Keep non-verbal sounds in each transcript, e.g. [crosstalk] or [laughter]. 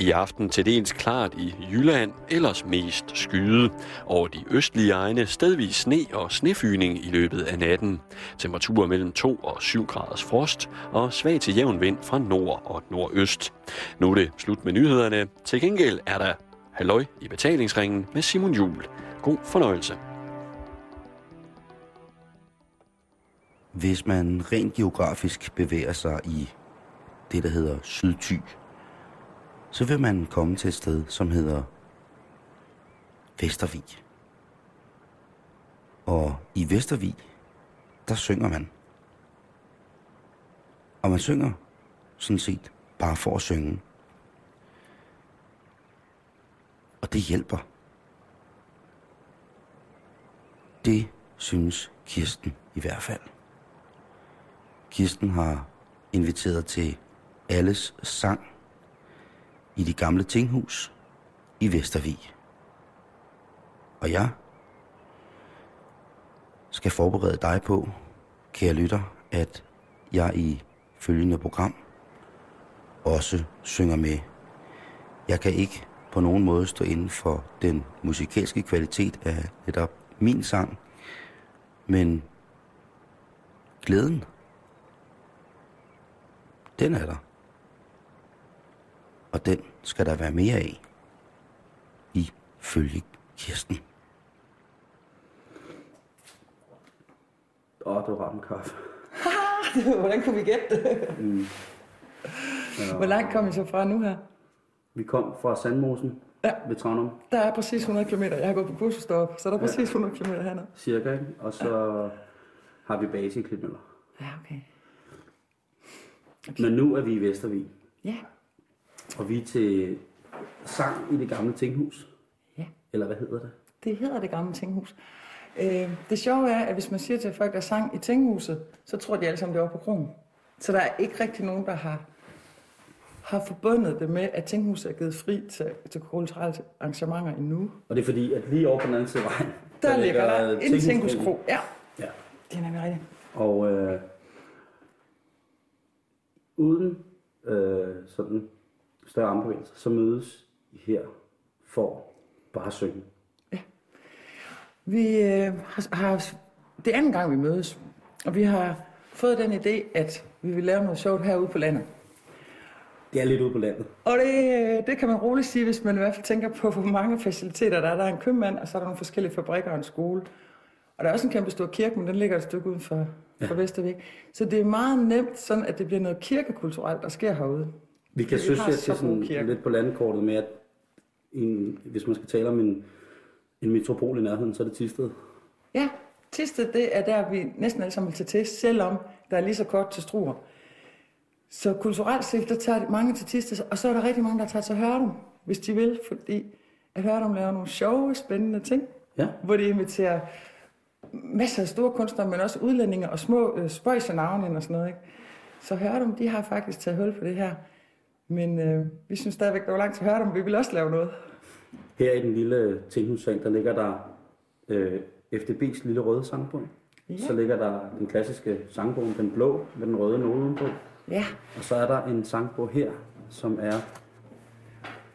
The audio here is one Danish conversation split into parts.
I aften til dels klart i Jylland, ellers mest skyde. Over de østlige egne stedvis sne og snefyning i løbet af natten. Temperaturer mellem 2 og 7 graders frost og svag til jævn vind fra nord og nordøst. Nu er det slut med nyhederne. Til gengæld er der halløj i betalingsringen med Simon Jul. God fornøjelse. Hvis man rent geografisk bevæger sig i det, der hedder Sydty, så vil man komme til et sted, som hedder Vestervig. Og i Vestervig, der synger man. Og man synger sådan set bare for at synge. Og det hjælper. Det synes Kirsten i hvert fald. Kirsten har inviteret til alles sang i de gamle tinghus i Vestervig. Og jeg skal forberede dig på, kære lytter, at jeg i følgende program også synger med. Jeg kan ikke på nogen måde stå inden for den musikalske kvalitet af netop min sang, men glæden, den er der. Og den skal der være mere af. I følge Kirsten. Åh, oh, det var varm kaffe. Hvordan kunne vi gætte det? Mm. Ja. [laughs] Hvor langt kom I så fra nu her? Vi kom fra Sandmosen ja. ved Tranum. Der er præcis 100 km. Jeg har gået på kursus deroppe, så der er præcis 100 km hernede. Cirka, ikke? Og så ja. har vi base i Klitmøller. Ja, okay. okay. Men nu er vi i Vestervig. Ja. Og vi er til sang i det gamle tinghus. Ja. Eller hvad hedder det? Det hedder det gamle tinghus. Øh, det sjove er, at hvis man siger til folk, der sang i tinghuset, så tror de alle sammen, det var på kronen. Så der er ikke rigtig nogen, der har, har forbundet det med, at tinghuset er givet fri til, til kulturelle arrangementer endnu. Og det er fordi, at lige over på den anden side af vejen, der, der ligger der en tinghuskro. Ja. ja, det er nemlig rigtigt. Og øh, uden øh, sådan større armbevægelser, så mødes I her for bare at synge. Ja. Vi øh, har, har, det er anden gang, vi mødes, og vi har fået den idé, at vi vil lave noget sjovt herude på landet. Det er lidt ude på landet. Og det, det kan man roligt sige, hvis man i hvert fald tænker på, hvor mange faciliteter der er. Der er en købmand, og så er der nogle forskellige fabrikker og en skole. Og der er også en kæmpe stor kirke, men den ligger et stykke uden for, ja. for Vestervik. Så det er meget nemt sådan, at det bliver noget kirkekulturelt, der sker herude. Vi kan synes, at det er sådan lidt på landkortet med, at en, hvis man skal tale om en, en metropol i nærheden, så er det Tisted. Ja, Tisted, det er der, vi næsten alle sammen vil tage til, selvom der er lige så kort til Struer. Så kulturelt set, der tager mange til Tisted, og så er der rigtig mange, der tager til Hørdum, hvis de vil, fordi at Hørdum laver nogle sjove, spændende ting, ja. hvor de inviterer masser af store kunstnere, men også udlændinge og små øh, spøjs og navne og sådan noget. Ikke? Så Hørdum, de har faktisk taget hul på det her. Men øh, vi synes stadigvæk, der var langt til Hørdum, vi vil også lave noget. Her i den lille tinghusvang, der ligger der øh, FDB's lille røde sangbog. Ja. Så ligger der den klassiske sangbog, den blå, med den røde note på. Ja. Og så er der en sangbog her, som er...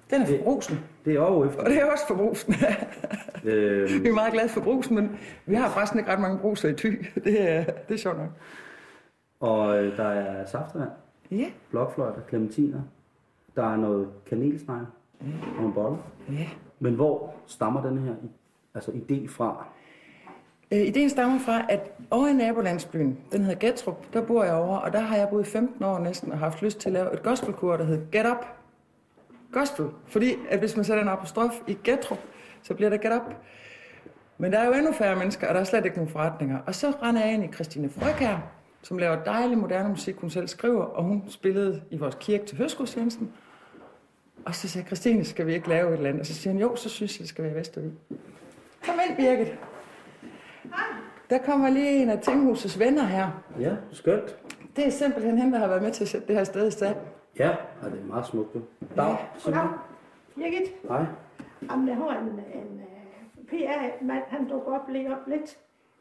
Den er for brusen. Det er også efter. Og det er også for brusen. [laughs] øhm. Vi er meget glade for brusen, men vi har faktisk ikke ret mange bruser i ty. [laughs] Det er, det er sjovt nok. Og øh, der er saftevand. Ja. Blokfløjter, clementiner. Der er noget kanelsnegl ja. og nogle boller. Ja. Men hvor stammer den her altså idé fra? Øh, ideen stammer fra, at over i nabolandsbyen, den hedder Getrup, der bor jeg over, og der har jeg boet 15 år næsten og haft lyst til at lave et gospelkor, der hedder Get Up. Gospel. Fordi at hvis man sætter en apostrof i Getrup, så bliver der Get Up. Men der er jo endnu færre mennesker, og der er slet ikke nogen forretninger. Og så render jeg ind i Christine Frøkær, som laver dejlig moderne musik, hun selv skriver, og hun spillede i vores kirke til høstgudstjenesten. Og så sagde Christine, skal vi ikke lave et eller andet? Og så siger han, jo, så synes jeg, det skal være i Vestervig. Kom ind, Birgit. Der kommer lige en af Tinghusets venner her. Ja, skønt. Det er simpelthen hende, der har været med til at sætte det her sted i stand. Ja, og det er meget smukt. Dag, Goddag. Birgit. Hej. Jamen, jeg har en, en uh, PR-mand, han dukker op lige op lidt.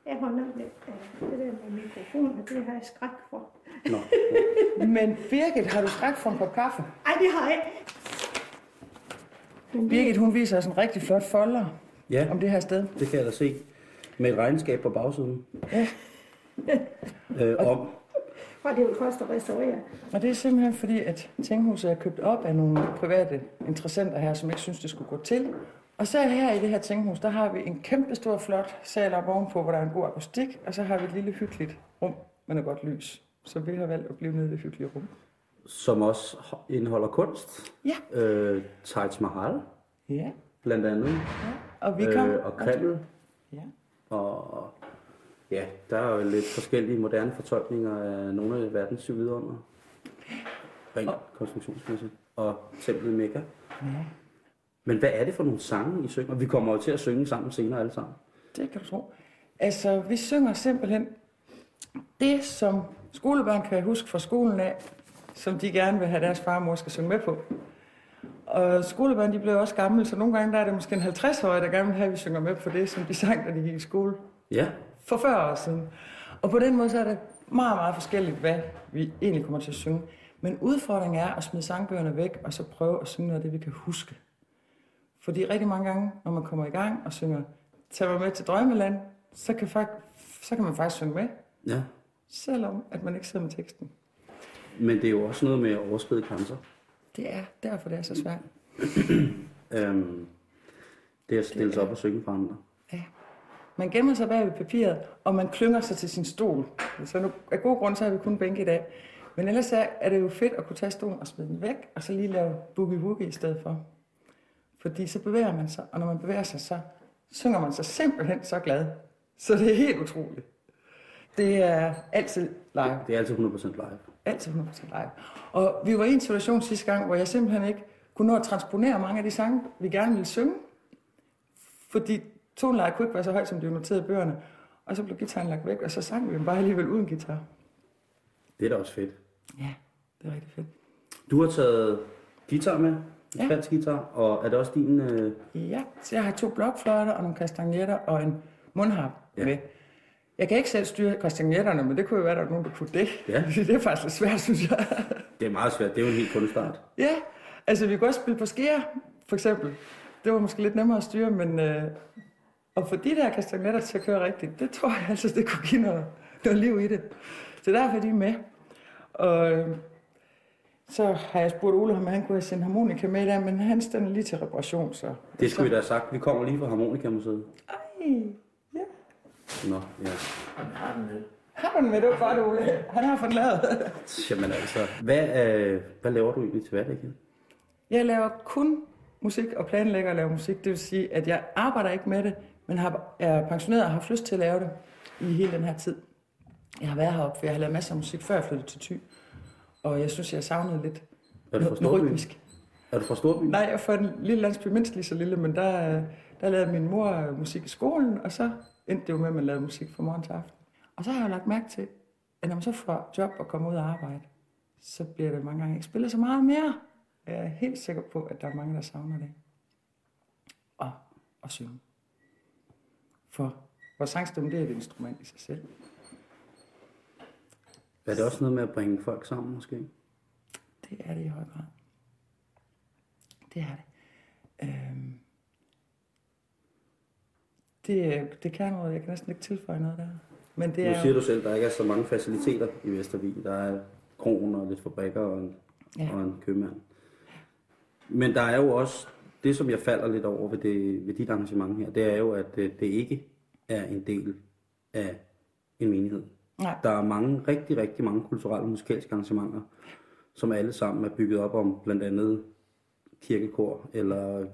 Jeg har nemlig uh, det der med mikrofon, og det har jeg skræk for. Nå. [laughs] Men Birgit, har du skræk for en kop kaffe? Nej, det har jeg ikke. Birgit, hun viser os en rigtig flot folder Ja, om det her sted. det kan jeg da se. Med et regnskab på bagsiden. Ja. [laughs] Øh, om, Hvad det vil koste at restaurere. Og det er simpelthen fordi, at Tinghuset er købt op af nogle private interessenter her, som ikke synes, det skulle gå til. Og så her i det her Tinghus, der har vi en kæmpe stor flot sal op ovenpå, hvor der er en god akustik, og så har vi et lille hyggeligt rum med noget godt lys. Så vi har valgt at blive nede i det hyggelige rum. Som også indeholder kunst. Ja. Øh, Taj Mahal, Ja, blandt andet. og vi kom... Øh, og Kreml. Ja. Og ja, der er jo lidt forskellige moderne fortolkninger af nogle af verdens syv vidunder. Rent konstruktionsmæssigt. Og templet Mekka. ja, Men hvad er det for nogle sange, I synger? Vi kommer jo til at synge sammen senere alle sammen. det kan du tro. Altså, vi synger simpelthen det, som skolebørn kan huske fra skolen af, som de gerne vil have deres far og mor skal synge med på. Og skolebørn, de bliver også gamle, så nogle gange der er det måske en 50-årig, der gerne vil have, at vi synger med på det, som de sang, da de gik i skole Ja, for 40 år siden. Og på den måde så er det meget, meget forskelligt, hvad vi egentlig kommer til at synge. Men udfordringen er at smide sangbøgerne væk, og så prøve at synge noget af det, vi kan huske. Fordi rigtig mange gange, når man kommer i gang og synger, tag mig med til drømmeland, så kan, fakt, så kan man faktisk synge med, ja. selvom at man ikke sidder med teksten. Men det er jo også noget med at overskride grænser. Det er derfor, det er så svært. [clears throat] Øhm, det er at stille sig op og synge for andre. Ja. Man gemmer sig bag ved papiret, og man klynger sig til sin stol. Så nu, af god grund, så har vi kun bænke i dag. Men ellers er, det jo fedt at kunne tage stolen og smide den væk, og så lige lave boogie-woogie i stedet for. Fordi så bevæger man sig, og når man bevæger sig, så synger man sig simpelthen så glad. Så det er helt utroligt. Det er altid live. Det er altid 100% live. Altid 100% live. Og vi var i en situation sidste gang, hvor jeg simpelthen ikke kunne nå at transponere mange af de sange, vi gerne ville synge. Fordi toneleje kunne ikke være så højt, som de var noteret i bøgerne. Og så blev gitaren lagt væk, og så sang vi den bare alligevel uden guitar. Det er da også fedt. Ja, det er rigtig fedt. Du har taget guitar med, Ja. spansk guitar, og er det også din... Øh... Ja, så jeg har to blokfløjter og nogle kastagnetter og en mundharp Ja. ja. med. Jeg kan ikke selv styre kastagnetterne, men det kunne jo være, at der var nogen, der kunne det. Ja. [laughs] det er faktisk lidt svært, synes jeg. Det er meget svært, det er jo en helt kunstart. Ja, altså vi kunne også spille på skære, for eksempel. Det var måske lidt nemmere at styre, men øh, at få de der kastagnetter til at køre rigtigt, det tror jeg altså, det kunne give noget, noget liv i det. Så derfor er de med. Og øh, så har jeg spurgt Ole, om han kunne have sendt harmonika med der, men han stænder lige til reparation, så... Det skulle vi da have sagt. Vi kommer lige fra Harmonikamuseet. Ej. Nå, ja. Har du den med? Det var godt, Ole. Han har den lavet. Jamen altså, hvad, øh, hvad laver du egentlig til hverdag? Kim? Jeg laver kun musik og planlægger at lave musik. Det vil sige, at jeg arbejder ikke med det, men har, er pensioneret og har haft lyst til at lave det i hele den her tid. Jeg har været heroppe, for jeg har lavet masser af musik, før jeg flyttede til Thy. Og jeg synes, jeg savnede lidt Er du fra noget, rytmisk. Er du fra Storbyen? Nej, jeg er fra en lille landsby, mindst lige så lille, men der, der lavede min mor øh, musik i skolen, og så endte det jo med, at man lavede musik fra morgen til aften. Og så har jeg jo lagt mærke til, at når man så får job og kommer ud og arbejde, så bliver det mange gange ikke spillet så meget mere. Jeg er helt sikker på, at der er mange, der savner det. Og at synge. For vores sangstemme, det er et instrument i sig selv. Er det også noget med at bringe folk sammen, måske? Det er det i høj grad. Det er det. Øhm. Det, er- det kan noget, jeg kan næsten ikke tilføje noget der. Men det Nu er siger jo, du selv, at der ikke er så mange faciliteter i Vestervig. Der er kroner og lidt fabrikker og en, ja. Ja. og en købmand. Men der er jo også, det som jeg falder lidt over ved, det, ved dit arrangement her, det er jo, at det, det ikke er en del af en menighed. nej, Der er mange, rigtig, rigtig mange kulturelle og musikalske arrangementer, som alle sammen er bygget op om blandt andet kirkekor, eller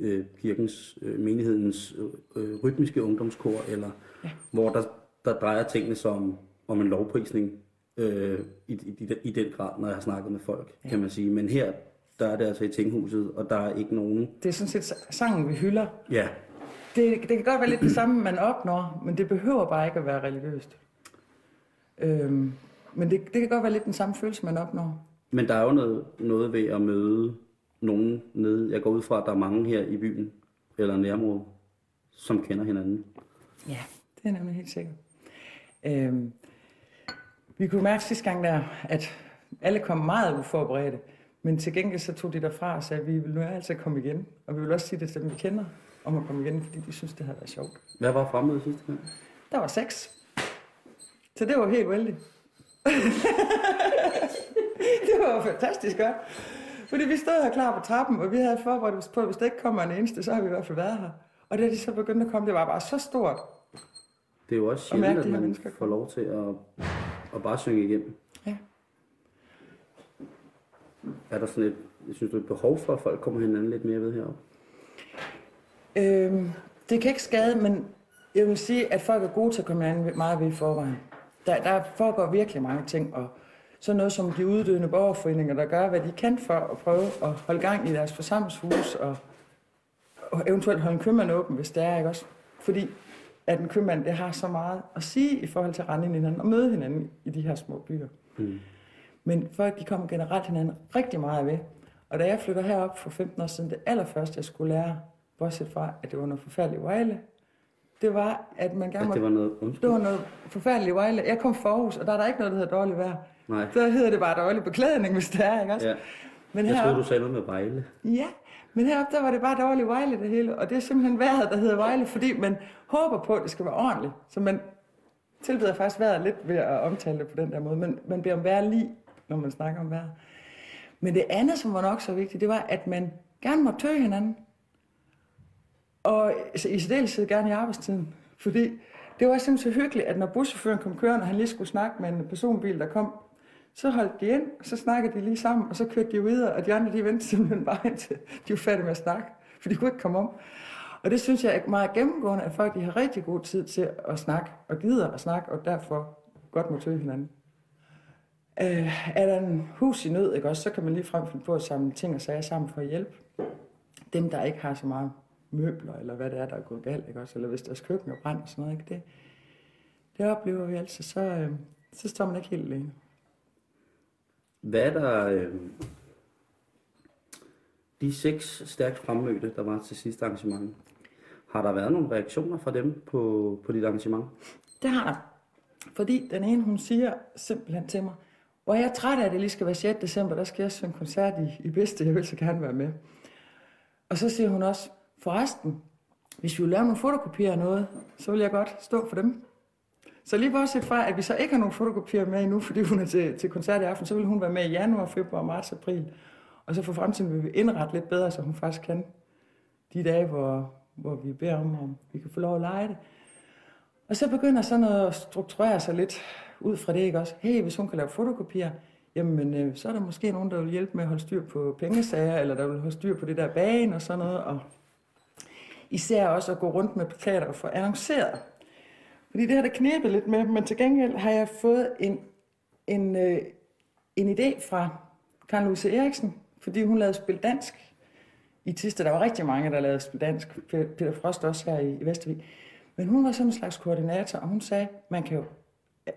øh, kirkens, øh, menighedens øh, rytmiske ungdomskor, eller ja. hvor der, der drejer tingene som om en lovprisning øh, i, i, i den grad, når jeg har snakket med folk, ja. kan man sige. Men her, der er det altså i tinghuset, og der er ikke nogen... det er sådan set sangen, vi hylder. Ja, Det, det kan godt være lidt det samme, man opnår, men det behøver bare ikke at være religiøst. Øhm, men det, det kan godt være lidt den samme følelse, man opnår. men der er jo noget, noget ved at møde nogen nede. Jeg går ud fra, at der er mange her i byen, eller nærområdet, som kender hinanden. Ja, det er nemlig helt sikkert. Øhm, vi kunne mærke sidste gang der, at alle kom meget uforberedte. Men til gengæld så tog de derfra og sagde, at vi vil nu altid komme igen. Og vi vil også sige det til dem, vi kender, om at komme igen, fordi de synes, det havde været sjovt. Hvad var fremmødet sidste gang? Der var seks. Så det var helt vældig. [laughs] det var fantastisk godt. Fordi vi stod her klar på trappen, og vi havde forberedt os på, at hvis der ikke kommer en eneste, så har vi i hvert fald været her. Og da de så begyndte at komme, det var bare så stort. Det er jo også sjældent, de her at man mennesker får lov til at, at bare synge igennem. Ja. Er der sådan et, jeg synes, du er et behov for, at folk kommer hinanden lidt mere ved heroppe? Øhm, det kan ikke skade, men jeg vil sige, at folk er gode til at komme hinanden meget ved i forvejen. Der, der foregår virkelig mange ting, og sådan noget som de uddøende borgerforeninger, der gør, hvad de kan for at prøve at holde gang i deres forsamlingshus, og, og eventuelt holde en købmand åben, hvis det er, ikke også? Fordi at en købmand, det har så meget at sige i forhold til at rende hinanden og møde hinanden i de her små byer. Mm. Men folk, de kommer generelt hinanden rigtig meget ved. Og da jeg flytter herop for 15 år siden, det allerførste, jeg skulle lære, bortset fra, at det var noget forfærdeligt Vejle, det var, at man gerne At det var noget undskyld? Det var noget forfærdeligt Vejle. Jeg kom fra Aarhus, og der er der ikke noget, der hedder dårligt vejr. Nej. Der hedder det bare dårlig beklædning, hvis det er, ikke også? Ja. Men Jeg troede, heroppe, du sagde noget med Vejle. ja, men heroppe, der var det bare dårligt Vejle det hele. Og det er simpelthen vejret, der hedder Vejle, fordi man håber på, at det skal være ordentligt. Så man tilbyder faktisk vejret lidt ved at omtale det på den der måde. Men man beder om vejr lige, når man snakker om vejret. Men det andet, som var nok så vigtigt, det var, at man gerne må tøge hinanden. Og i særdeleshed gerne i arbejdstiden. Fordi det var simpelthen så hyggeligt, at når buschaufføren kom kørende, og han lige skulle snakke med en personbil, der kom, så holdt de ind, og så snakkede de lige sammen, og så kørte de videre, og de andre, de vendte simpelthen [laughs] bare indtil de var færdige med at snakke, for de kunne ikke komme om. Og det synes jeg er meget gennemgående, at folk de har rigtig god tid til at snakke, og gider at snakke, og derfor godt må tøve hinanden. Øh, er der en hus i nød, ikke også, så kan man lige frem finde på at samle ting og sager sammen for at hjælpe dem, der ikke har så meget møbler, eller hvad det er, der er gået galt, ikke også? eller hvis deres køkken er brændt og sådan noget. Ikke? Det, det oplever vi altså, så, øh, så står man ikke helt alene. Hvad er der... Øh, de seks stærkt fremmødte, der var til sidste arrangement, har der været nogle reaktioner fra dem på, på dit arrangement? Det har der. Fordi den ene, hun siger simpelthen til mig, hvor jeg er træt af, at det lige skal være 6. december, der skal jeg synge koncert i, i Bedste, jeg vil så gerne være med. Og så siger hun også, forresten, hvis vi vil lave nogle fotokopier af noget, så vil jeg godt stå for dem. Så lige bortset fra, at vi så ikke har nogen fotokopier med endnu, fordi hun er til, til koncert i aften, så vil hun være med i januar, februar, marts, april. Og så for fremtiden vil vi indrette lidt bedre, så hun faktisk kan de dage, hvor, hvor vi beder om, om vi kan få lov at lege det. Og så begynder sådan noget at strukturere sig lidt ud fra det, ikke også? Hey, hvis hun kan lave fotokopier, jamen øh, så er der måske nogen, der vil hjælpe med at holde styr på pengesager, eller der vil holde styr på det der bane og sådan noget. Og især også at gå rundt med plakater og få annonceret. Fordi det har der knæbet lidt med, men til gengæld har jeg fået en, en, øh, en idé fra Karen Louise Eriksen, fordi hun lavede spil dansk i Tiste. Der var rigtig mange, der lavede spil dansk. Peter Frost også her i, i Vestervig. Men hun var sådan en slags koordinator, og hun sagde, man kan jo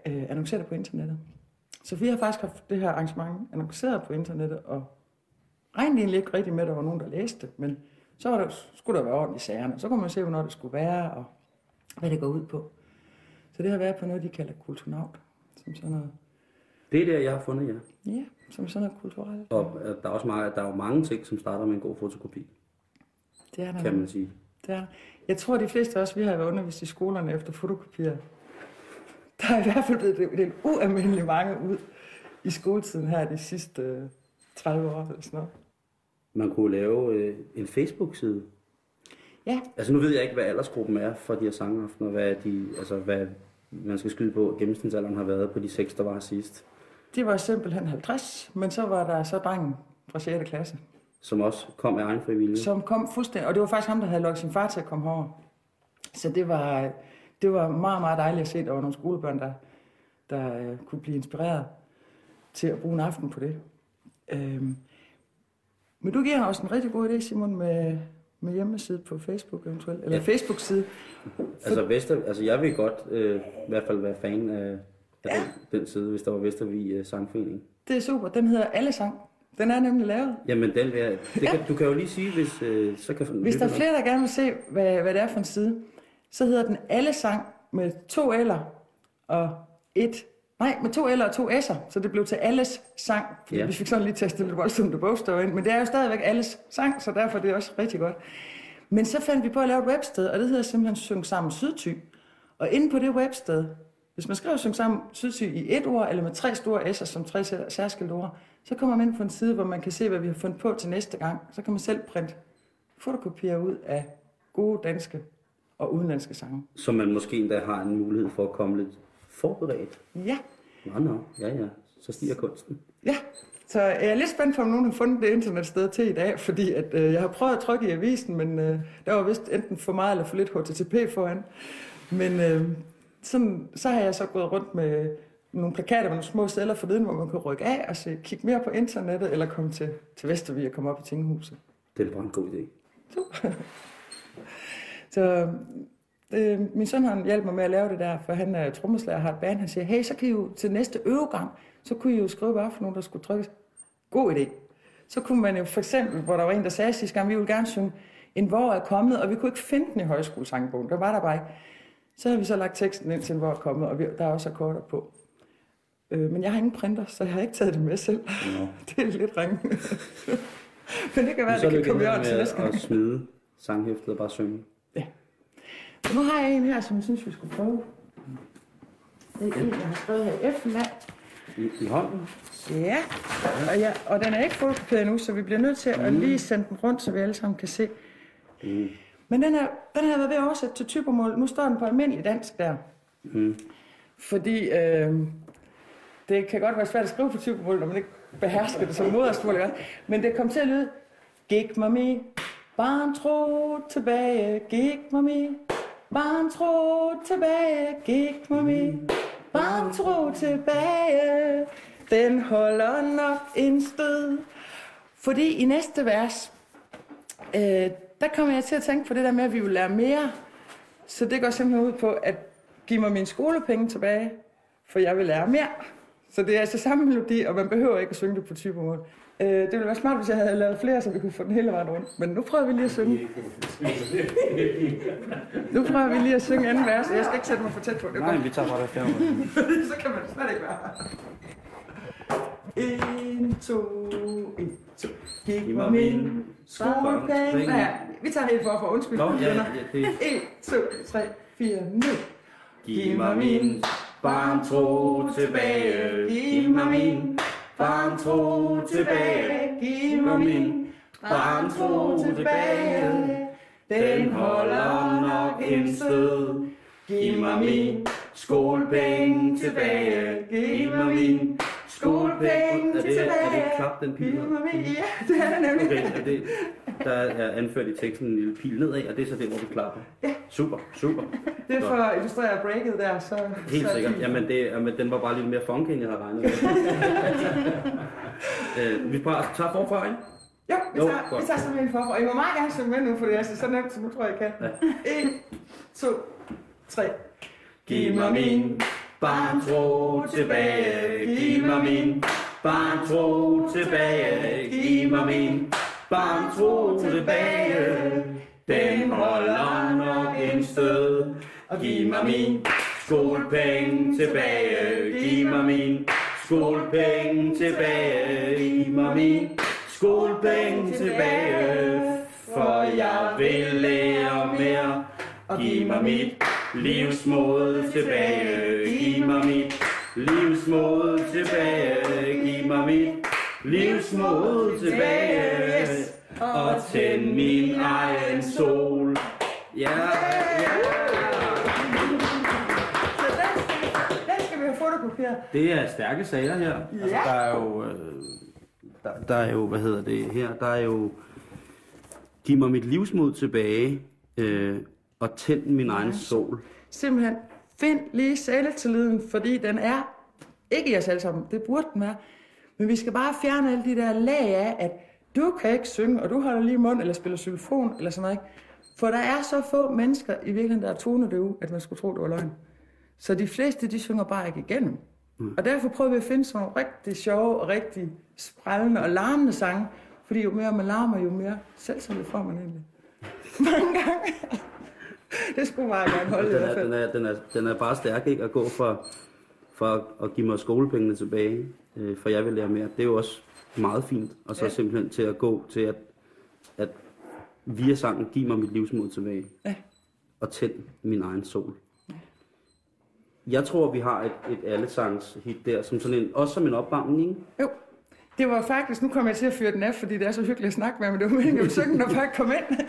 øh, annoncere det på internettet. Så vi har faktisk haft det her arrangement annonceret på internettet, og regnede egentlig ikke rigtig med, at der var nogen, der læste det, men så var der, skulle der være ordentligt sagerne. Så kunne man se, hvornår det skulle være, og hvad det går ud på. Så det har været på noget, de kalder kulturnaut, som sådan noget, Det er der, jeg har fundet jer. ja, som sådan noget kulturelt. Og øh, der er også meget, der er jo mange ting, som starter med en god fotokopi, Det er der. kan man sige. Det er. Jeg tror, de fleste af os, vi har været undervist i skolerne efter fotokopier. Der er i hvert fald blevet delt ualmindeligt mange ud i skoletiden her de sidste øh, 30 år eller sådan noget. Man kunne lave øh, en Facebook-side. Ja, Altså nu ved jeg ikke, hvad aldersgruppen er for de her sangaftener, hvad, de, altså, hvad man skal skyde på, gennemsnitsalderen har været på de seks, der var sidst. det var simpelthen 50, men så var der så drengen fra 6. klasse, Som også kom af egen frivillige. som kom fuldstændig, og det var faktisk ham, der havde lukket sin far til at komme herover. Så det var, det var meget, meget dejligt at se, at der var nogle skolebørn, der, der øh, kunne blive inspireret til at bruge en aften på det. Øhm, men du giver også en rigtig god idé, Simon, med, med hjemmeside på Facebook eventuelt, eller Ja. ja. Facebook-side. Altså, Vester, altså jeg vil godt øh, i hvert fald være fan af, af Ja. den, den side, hvis der var Vestervig øh, Sangforening. Det er super. Den hedder Alle Sang. Den er nemlig lavet. Jamen, den vil jeg, det kan, du kan jo lige sige, hvis øh, så kan Hvis der er flere, der gerne vil se, hvad, hvad det er for en side, så hedder den Alle Sang med to L'er og et, Nej, med to L'er og to S'er, så det blev til alles sang. Fordi Ja. vi fik sådan lige testet lidt voldsomt bogstaver ind, men det er jo stadigvæk alles sang, så derfor er det også rigtig godt. Men så fandt vi på at lave et websted, og det hedder simpelthen Syng Sammen Sydty. Og inde på det websted, hvis man skriver Syng Sammen Sydty i et ord, eller med tre store S'er som tre sær- særskilte ord, så kommer man ind på en side, hvor man kan se, hvad vi har fundet på til næste gang. Så kan man selv printe fotokopier ud af gode danske og udenlandske sange. Så man måske endda har en mulighed for at komme lidt forberedt. Ja, Nå, nå, ja, ja. Så stiger kunsten. Ja, så jeg er lidt spændt på, om nogen har fundet det internetsted til i dag, fordi at, øh, jeg har prøvet at trykke i avisen, men øh, der var vist enten for meget eller for lidt HTTP foran. Men øh, sådan, så har jeg så gået rundt med nogle plakater med nogle små celler forleden, hvor man kan rykke af og se, kigge mere på internettet, eller komme til, til Vestervig og komme op i Tinghuset. Det er en brandgod idé. [laughs] Så øh, min søn han hjalp mig med at lave det der, for han er trommeslager har et band. Han siger, hey, så kan I jo til næste øvegang, så kunne I jo skrive, hvad for nogen, der skulle trykkes. God idé. Så kunne man jo for eksempel, hvor der var en, der sagde sidste gang, vi ville gerne synge, en hvor er kommet, og vi kunne ikke finde den i højskolesangbogen. Der var der bare ikke. Så har vi så lagt teksten ind til en hvor er kommet, og vi, der er også akkorder på. Øh, men jeg har ingen printer, så jeg har ikke taget det med selv. Nå. [laughs] det er lidt ringe. [laughs] men det kan være, så det kan komme i til næste gang. at smide sanghæftet og bare synge. Så nu har jeg en her, som jeg synes, vi skulle prøve. Det er en, jeg har skrevet her i eftermiddag. I, i hånden. Ja, og, ja, og den er ikke fotograferet endnu, så vi bliver nødt til at lige sende den rundt, så vi alle sammen kan se. Mm. Men den, er, den har været ved at oversætte til typermål. Nu står den på almindelig dansk der. Mm. Fordi øh, det kan godt være svært at skrive på typermål, når man ikke behersker det som modersmål. Men det kom til at lyde, gik mami, barn tro tilbage, gik mami, Barntro tilbage, gik mami, Barntro tilbage, den holder nok en stød. Fordi i næste vers, øh, der kommer jeg til at tænke på det der med, at vi vil lære mere. Så det går simpelthen ud på at give mig mine skolepenge tilbage, for jeg vil lære mere. Så det er altså samme melodi, og man behøver ikke at synge det på typermål. Øh, det ville være smart, hvis jeg havde lavet flere, så vi kunne få den hele vejen rundt. Men nu prøver vi lige at synge. Nu prøver vi lige at synge anden vers, jeg skal ikke sætte mig for tæt på. Det Nej, vi tager bare det [laughs] så kan man slet ikke være. En, to, en, to. Giv mig min skolepenge. Nej, vi tager helt forfra. Undskyld, Nå, ja, ja, det En, to, tre, fire, nu. Giv mig min barntro tilbage. Giv mig min barntro tilbage. Giv mig min barntro tilbage. Den holder nok en stød. Giv mig min skolepenge tilbage. Giv mig min skolepenge tilbage. Er det, er det klap, den pil? Giv mig min... Ja, det er det nemlig. Okay, er det, der er anført i teksten en lille pil nedad, og det er så det, hvor vi klapper. Super, super. Det er for at illustrere breaket der, så... Helt så sikkert. Jamen, det, jamen, den var bare lidt mere funky, end jeg havde regnet med. [laughs] øh, vi bare tager forfra, ikke? Jo, vi Jo, tager, godt. vi tager simpelthen forfra. I må meget gerne synge med nu, for det er så nemt, så nu tror jeg, kan. En, to, tre. Giv mig min barntro tilbage. Giv mig min barntro tilbage. Giv mig min barntro tilbage. Den holder nok en stød. Giv mig min skolepenge tilbage. Giv mig min skolepenge tilbage. Giv mig min skolepenge tilbage. For jeg vil lære mere. og Giv mig mit livsmod tilbage. Giv mig mit livsmod tilbage. Giv mig mit livsmod tilbage. Og tænd min egen sol. Ja, ja. Så den skal, den skal vi have fotokopieret. Det er stærke sager her. Altså, Ja. der er jo... Øh, der, der er jo, hvad hedder det her? Der er jo... Giv mig mit livsmod tilbage. Øh, og tænd min egen sol. Simpelthen, find lige selvtilliden, fordi den er ikke i os alle sammen. Det burde den være. Men vi skal bare fjerne alle de der lag af, at du kan ikke synge, og du holder lige mund, eller spiller xylofon, eller sådan noget. ikke? For der er så få mennesker i virkeligheden, der er tonedøve, at man skulle tro, det var løgn. Så de fleste, de synger bare ikke igennem. Mm. Og derfor prøver vi at finde sådan nogle rigtig sjove og rigtig sprællende og larmende sange. Fordi jo mere man larmer, jo mere selvtillid får man egentlig. [laughs] Mange gange. det skulle meget gerne holde i Den hvert er, fald. den, er, den, er, den er bare stærk, ikke? At gå fra for at, at give mig skolepengene tilbage, øh, for jeg vil lære mere. Det er jo også meget fint. Og så Ja. simpelthen til at gå til at, at via sangen give mig mit livsmod tilbage. Ja. Og tænde min egen sol. Jeg tror, vi har et, et allesangs hit der, som sådan en, også som en opvarmning. ikke? Jo. Det var faktisk, nu kommer jeg til at fyre den af, fordi det er så hyggeligt at snakke med, men det var meningen, at synge, når folk kom ind.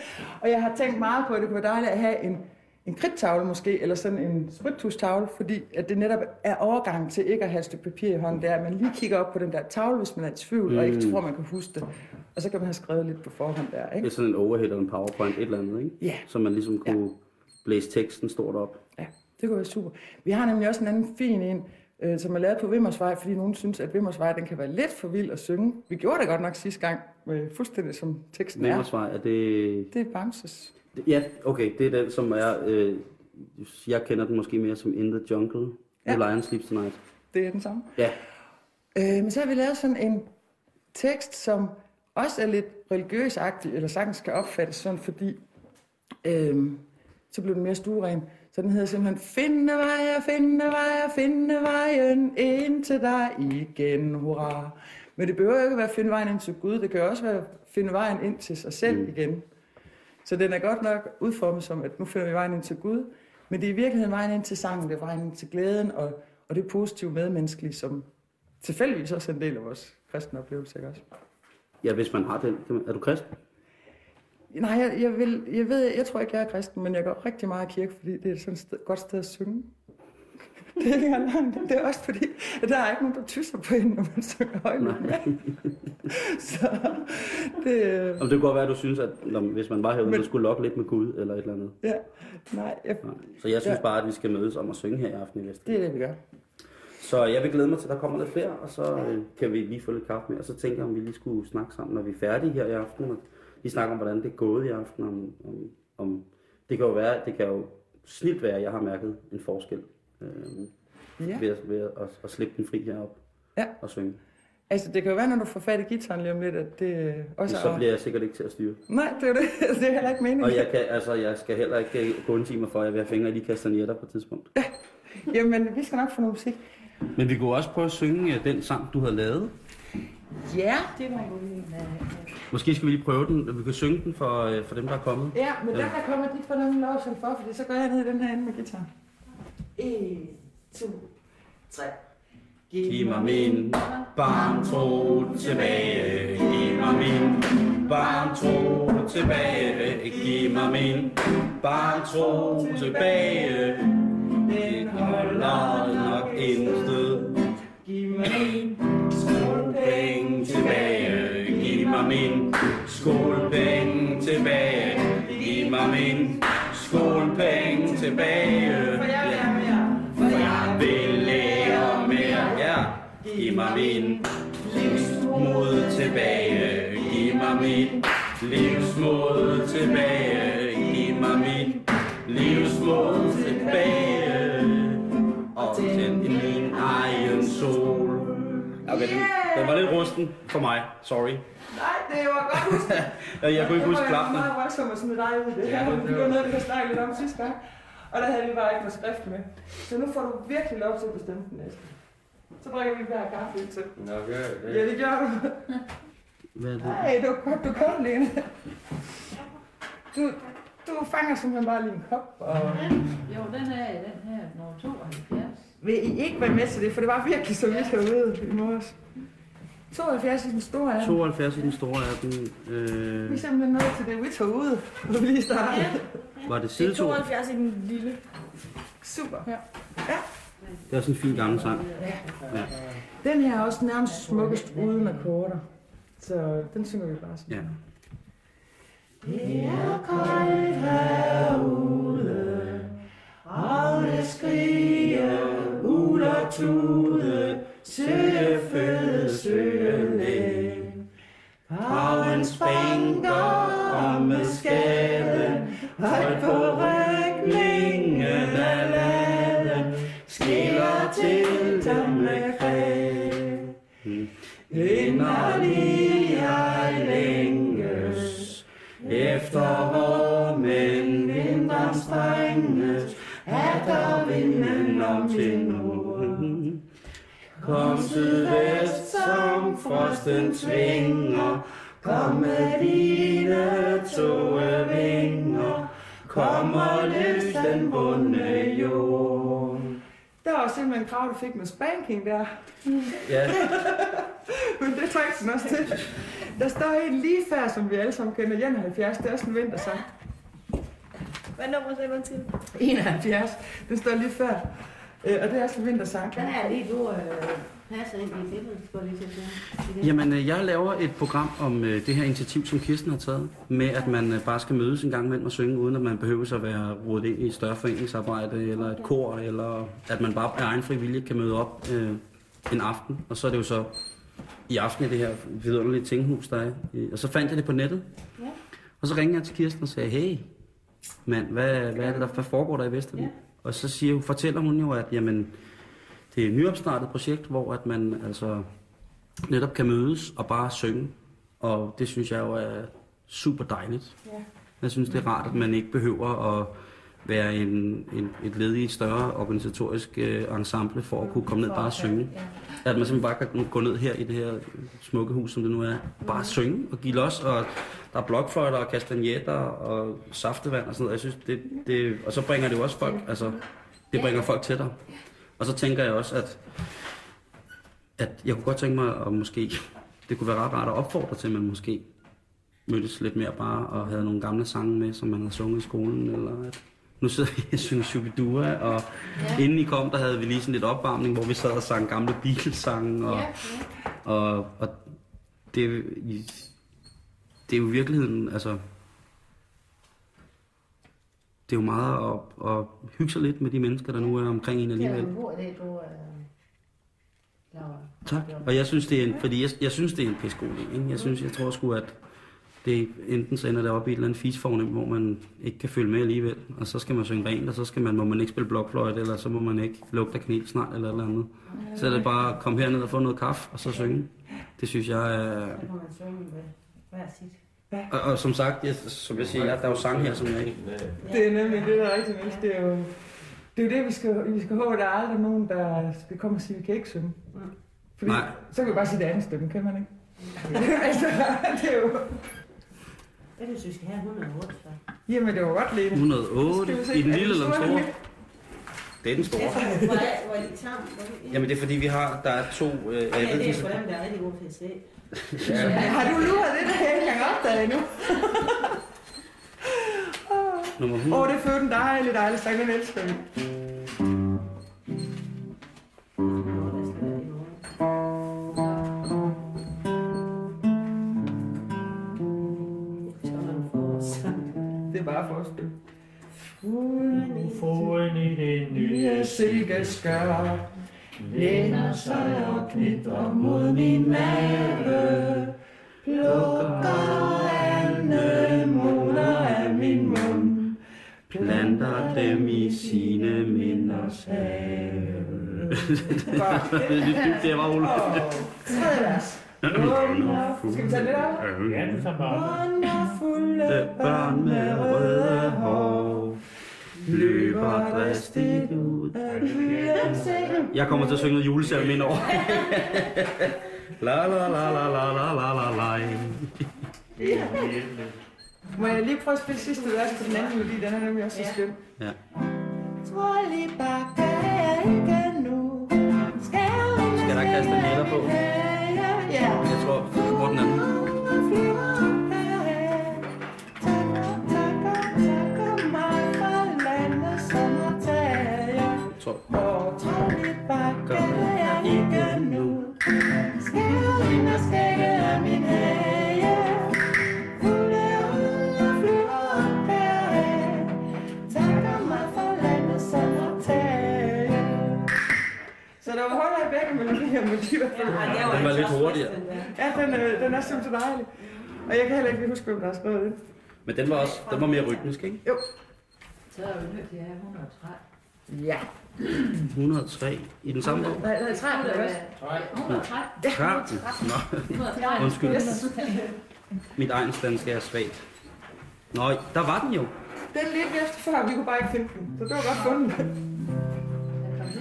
Og jeg har tænkt meget på, at det kunne være dejligt at have en, en kridttavle måske, eller sådan en spritthustavle, fordi at det netop er overgang til ikke at have et stykke papir i hånden, det er, at man lige kigger op på den der tavle, hvis man er i tvivl, mm. og ikke tror, man kan huske det. Og så kan man have skrevet lidt på forhånd der, Det ikke? er sådan en overhead eller en powerpoint, et eller andet, ikke? Ja. Så man ligesom kunne blæse teksten stort op. Ja, det kunne være super. Vi har nemlig også en anden fin en, øh, som er lavet på Vimmersvej, fordi nogen synes, at Vimmersvej den kan være lidt for vild at synge. Vi gjorde det godt nok sidste gang, øh, fuldstændig som teksten er. Vimmersvej, er det... Det er Bamses. Ja, okay, det er den, som er... Øh, jeg kender den måske mere som In the Jungle. Ja. The Lion Sleeps Tonight. Det er den samme. Ja, Øh, men så har vi lavet sådan en tekst, som også er lidt religiøsagtig, eller sagtens kan opfattes sådan, fordi øh, så blev den mere stueren. Så den hedder simpelthen, finde veje, finde veje, finde vejen ind til dig igen, hurra. Men det behøver jo ikke at være finde vejen ind til Gud, det kan også være finde vejen ind til sig selv mm. igen. Så den er godt nok udformet som, at nu finder vi vejen ind til Gud, men det er i virkeligheden vejen ind til sangen, det er vejen ind til glæden, og, og det positive medmenneskelige, som tilfældigvis også er en del af vores kristne oplevelse, ikke også? ja hvis man har den. Er du kristen? Nej, jeg, jeg, vil, jeg ved, jeg tror ikke, jeg er kristen, men jeg går rigtig meget i kirke, fordi det er sådan et sted, godt sted at synge. [laughs] Det er ikke løgn. Det er også fordi, at der er ikke nogen, der tysser på en, når man synger højt. [laughs] Så det, Om det kunne godt være, at du synes, at når, hvis man var herude, Men- så skulle lokke lidt med Gud eller et eller andet. ja, nej, jeg, Nej. Så jeg synes Ja. bare, at vi skal mødes om at synge her i aften i Vester. det er det, vi gør. Så jeg vil glæde mig til, at der kommer lidt flere, og så øh, kan vi lige få lidt kaffe med. Og så tænker jeg, om vi lige skulle snakke sammen, når vi er færdige her i aften. Og vi snakker om, hvordan det er gået i aften. Om, om, om, det kan jo være, det kan jo snit være, at jeg har mærket en forskel øh, Ja. ved, at, ved at, at, at slippe den fri herop Ja. og synge. Altså, det kan jo være, når du får fat i gitaren lige om lidt, at det også Så er... bliver jeg sikkert ikke til at styre. Nej, det er det. [laughs] det er heller ikke meningen. Og jeg, kan, altså, jeg skal heller ikke øh, gå en time for, at jeg vil have fingre i de kastanjetter på et tidspunkt. Jamen, vi skal nok få noget musik. Men vi kunne også prøve at synge øh, den sang, du havde lavet. Ja, Det var en af... Måske skal vi lige prøve den. Vi kan synge den for, øh, for dem, der er kommet. Ja, men der kan komme dit for dem lov som for, fordi så går jeg ned i den her ende med guitar. 1, 2, 3. Giv mig min barntro tilbage. Giv mig min barntro tilbage. Giv mig min barntro tilbage. Den holder nok intet. Skolepenge tilbage. For jeg vil have mere. For jeg vil lære mere. Ja. Giv mig min livsmod tilbage. Giv mig min livsmod tilbage. Giv mig min livsmod tilbage. Og tænd min egen sol. Okay, den, den var lidt rusten for mig. Sorry. Nej, det var godt husket. [laughs] Jeg, jeg kunne ikke huske Det var klappen. meget voldsomt at smide dig ud i det Ja, her. det- Det det var var- noget, vi har snakket lidt om sidste gang. Og der havde vi bare ikke noget skrift med. Så nu får du virkelig lov til at bestemme den næste. Så drikker vi hver kaffe ind til. Nå, gør det. Ja, det gør du. Hvad er det? Nej, var godt, du kom, Lene. Du, du fanger simpelthen bare lige en kop. Og... Jo, den er i den her, nummer 72. Vil I ikke være med til det? For det var virkelig så vidt herude i morges. 72 i den store er. 72 i den store af den. Vi Øh, er simpelthen nået til det, vi tog ud, hvor vi lige startede. var det Det side er 2? 72 i den lille. Super. Det er sådan en fin gammel sang. Den her er også nærmest smukkest uden akkorder. Så den synger vi bare sådan. Ja. Det er koldt herude, det skriger, uler tude, søge læg. Paven banker og med skaden, højt på rygningen af laden, skiller til dem med kræg. Inderlig jeg længes, efter hvor men vinteren strenges, er der vinden om til nord. Kom sydvest, som frosten tvinger. Kom med dine toge vinger. Kom og løs den bunde jord. Der var simpelthen krav, du fik med spanking der. Ja, [laughs] Men det trækker den også til. Der står en lige før, som vi alle sammen kender, 71. Det er også en vintersang. Hvad nummer sagde man til? 71. Den står lige før. Øh, og det er også en vintersang. Den er lige, du øh, passer ind i billedet, skulle jeg lige til. Jamen, øh, jeg laver et program om øh, det her initiativ, som Kirsten har taget, med at man øh, bare skal mødes en gang imellem og synge, uden at man behøver at være rodet ind i et større foreningsarbejde, eller et kor, eller at man bare af egen fri vilje kan møde op øh, en aften. Og så er det jo så i aften i det her vidunderlige tinghus, der er. Og så fandt jeg det på nettet. Ja. Og så ringede jeg til Kirsten og sagde, hey, mand, hvad, hvad, er det, der, hvad foregår der i Vestervig? Ja. Og så siger, hun- fortæller hun jo, at jamen, det er et nyopstartet projekt, hvor at man altså netop kan mødes og bare synge. Og det synes jeg jo er super dejligt. Ja. Jeg synes, det er rart, at man ikke behøver at være en, en, et led i et større organisatorisk øh, ensemble for at kunne komme ned og bare synge. At man simpelthen bare kan gå ned her i det her smukke hus, som det nu er, bare synge og give los. Og der er blokfløjter og kastagnetter og saftevand og sådan noget. Jeg synes, det, det, og så bringer det jo også folk, altså det bringer folk tættere. Og så tænker jeg også, at, at jeg kunne godt tænke mig, at måske, det kunne være ret rart at opfordre til, at man måske mødtes lidt mere bare og havde nogle gamle sange med, som man havde sunget i skolen, eller at nu sidder vi og synger Shubidua, og ja. inden I kom, der havde vi lige sådan lidt opvarmning, hvor vi sad og sang gamle Beatles-sange, og, Ja, og, og det, det er jo i virkeligheden, altså, det er jo meget at, at hygge sig lidt med de mennesker, der nu er omkring en det er alligevel. en god idé, du øh, laver. Tak. Og jeg synes, det er en, fordi jeg, jeg synes, det er en pisse. Ikke? Jeg synes, jeg tror sgu, at det enten så ender det op i et eller andet fisfornem, hvor man ikke kan følge med alligevel, og så skal man synge rent, og så skal man, må man ikke spille blokfløjte, eller så må man ikke lugte af kanel snart, eller eller andet. Så er det bare at komme herned og få noget kaffe, og så synge. Det synes jeg er... Så kan man synge med hver sit. Og, og som sagt, jeg, som jeg siger, jeg, der er jo sang her, som jeg ikke... Det er nemlig det, der er rigtig vildt. Det er jo det, er jo det vi, skal, vi skal håbe, at der er aldrig nogen, der skal komme og sige, at vi kan ikke synge. Fordi Nej. så kan vi bare sige det andet stemme, kan man ikke? [laughs] altså, det er jo... Jeg synes, vi skal have 108, så. Jamen, det var godt, Lene. 108 Skal vi se, i den er lille det eller den store? Det er den store. Jamen det er fordi, vi har, der er to... Øh, jeg ved, det de, er for dem, der er rigtig gode til at se. ja, Har du luret det, der jeg ikke engang opdaget endnu? nummer Åh, 100. oh, det er en dejlig, dejlig sang, den elsker vi. Er os. Det er bare for at Foden i det nye silkeskør læner sig og knitrer mod min mave. Plukker anemoner af min mund. planter dem i sine minders have. [laughs] det er det var Ole. Tredje vers. Skal vi tage det op? Ja, du tager bare. Wonderfulde Børn med røde hår løber dristigt ud. Jeg kommer til at synge noget julesalm ind over. [laughs] La la la la la la la la la. Må jeg lige prøve at spille sidste vers på den anden melodi? Den er nemlig også så skøn. Ja. Skal der kastanjetter på? 12. Hvor travlt bakker jeg ikke nu. Skælden og skægget af min hage. Fulde hunde flyver op heraf. Takker mig for landet som. Så der var huller i begge men de var ja, Den var lidt hurtigere. Ja, den, øh, den er simpelthen dejlig. Og jeg kan heller ikke huske, hvem der har skrevet det. Men den var også, den var mere rytmisk, ikke? Jo. Så er vi nødt til at have 130. Ja. 103 i den samme bog. Hvad er det? 13 eller hvad? 113. 13. Nå, 113. undskyld. Yes. Mit egensdansk er svagt. Nå, der var den jo. Den lidt vi efter før, vi kunne bare ikke finde den. Så det var godt fundet.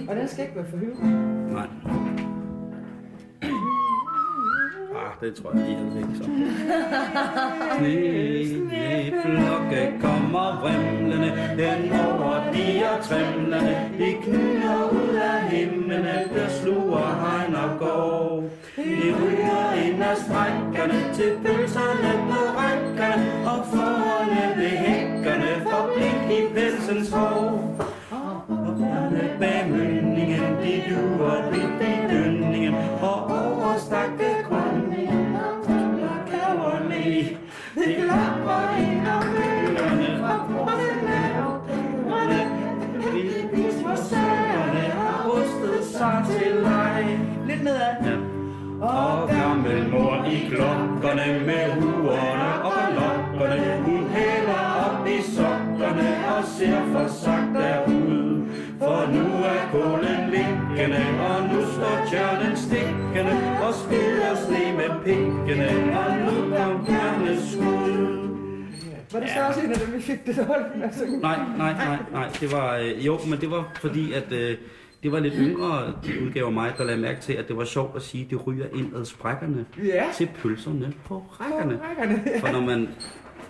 Og den skal ikke være for høj. Nej. Ah, det tror jeg lige er væk så. Sneflokke kommer vrimlende den over de og trimlende. De knyder ud af himlene, der sluger hegn og går. De ryger ind af sprækkerne til pølserne på rækkerne og forerne ved hækkerne for blik i pelsens hår. Og bjørne bag mønningen, de duer lidt i dønningen, og over stakke kaverne, klapper ind om møllerne, og brøndene og brøndene, de små søerne har rustet sig til leg. Lidt nedad. Og gammel mor i klokkerne med huerne og lokkerne, hun hælder op i sokkerne og ser for sagt ud. For nu er kålen liggende, og nu står tjørnen stikkende, og spiller sne med pikkene, og var det så også en af dem, vi fik det dårligt med synge? Nej, nej, nej, nej, det var, øh, jo, men det var fordi, at øh, det var lidt yngre udgave af mig, der lagde mærke til, at det var sjovt at sige, at det ryger ind ad sprækkerne Ja. til pølserne på rækkerne. Rækkerne. For når man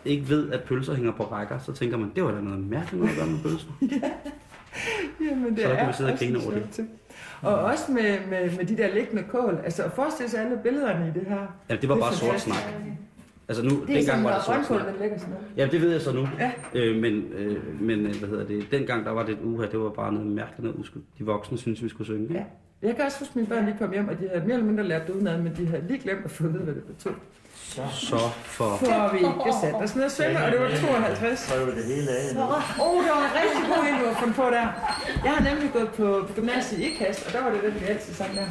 ikke ved, at pølser hænger på rækker, så tænker man, det var da noget mærkeligt noget at gøre med pølser. [laughs] Jamen, det Så er kan vi sidde og grine over det. Og også med, med, med de der liggende kål. Altså at forestille sig alle billederne i det her. Ja, det var Det bare sort snak. Altså nu, Det er dengang sådan, var det sort snak. den ligger sådan noget. Ja, det ved jeg så nu. Ja. Øh, men, øh, men øh, hvad hedder det, dengang der var det et uha, det var bare noget mærkeligt noget, vi skulle- de voksne synes vi skulle synge. Ja. Jeg kan også huske, at mine børn lige kom hjem, og de havde mere eller mindre lært det udenad, men de havde lige glemt at få vide, hvad det betød. Så for... For vi ikke sat os ned og synge, og det var 52. Prøv det hele af. nu. Åh, oh, det var en rigtig god en, du har fundet på der. Jeg har nemlig gået på, på gymnasiet i IKAST, og der var det den, vi altid sang der.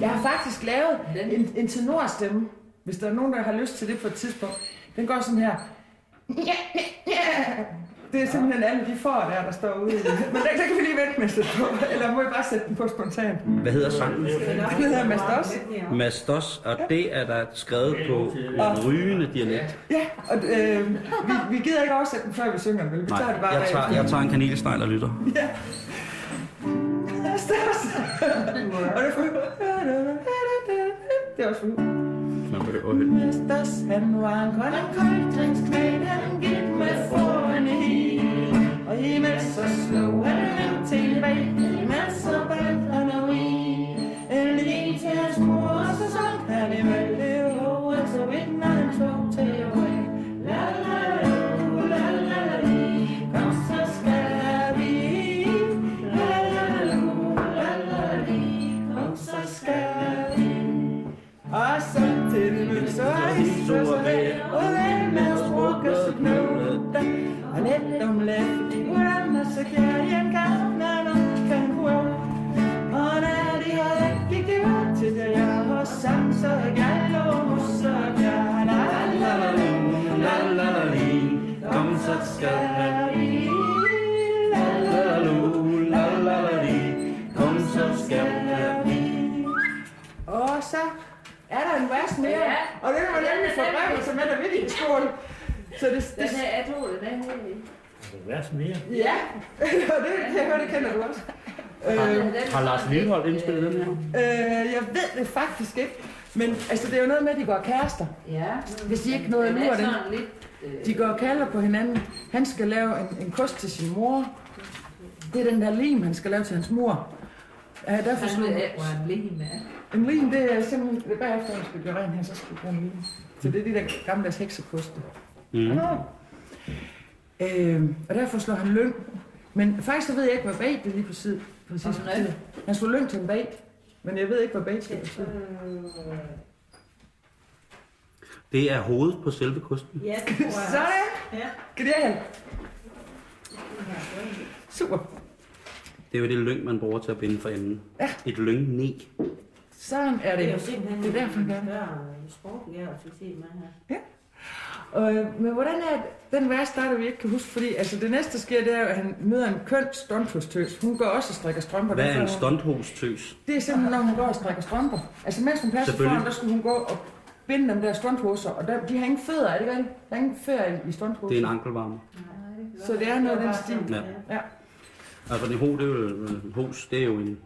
Jeg har faktisk lavet en, en tenorstemme, hvis der er nogen, der har lyst til det på et tidspunkt. Den går sådan her. Det er simpelthen alle de får der, der står ude. i det. Men der, der kan vi lige vente med at sætte på. Eller må jeg bare sætte den på spontant? Hvad hedder sangen? Den hedder Mastos. Mastos, og det er der skrevet på rygende dialekt. Ja, og øh, vi, vi gider ikke oversætte den, før vi synger den, vel? Vi Nej, tager det bare jeg tager, jeg tager en kanelsnegl og lytter. Mastos. Og det er for... Det er også for... Man behøver at Mesters, han var en grøn og koldtringsknæl, han gik med foran i. Og imens så slog han en tilbage, imens så bandt han og i. En lige til hans mor, og så sang han i mælde, kender du også. Øh, Har Lars Lillehold indspillet den her? øh, jeg ved det faktisk ikke, men altså, det er jo noget med, at de går kærester. Ja. Hvis de ikke er sådan lidt... øh, De går og kalder på hinanden. Han skal lave en, en kost til sin mor. Det er den der lim, han skal lave til hans mor. Ja, derfor Han slog han lige med. En lim, det er simpelthen, det er bagefter, han skal gøre rent her, så skal vi bruge en lim. Så det er de der gammeldags heksekoste. Mm. Øh, og derfor slår han lyng. Men faktisk så ved jeg ikke, hvad bait det lige præcis, præcis hvad? betyder. Han til en bait, men jeg ved ikke, hvad bait skal betyde. Det er hovedet på selve kosten. Ja, det tror jeg Sådan! Ja. Genial! Super. Det er jo det lyng, man bruger til at binde for enden. Ja. Et lyngnæ. Sådan er Det er jo det. simpelthen Det er derfor, han gør det. sprogbegavet succes med her. Og, øh, men hvordan er det- den vers, der er det, vi ikke kan huske? Fordi altså, det næste, der sker, det er jo, at han møder en køn stunthostøs. Hun går også og strikker strømper. Hvad er en stunthostøs? Det er simpelthen, når hun går og strikker strømper. Altså, mens hun passer foran, der skulle hun gå og binde dem der stunthoser. Og der, de har ingen fødder, er det vel? Der er ingen fødder i stunthoser. Det er en ankelvarme. Så det er noget af den stil. Ja. Ja. Altså en ho, det er jo en hos, det er jo en,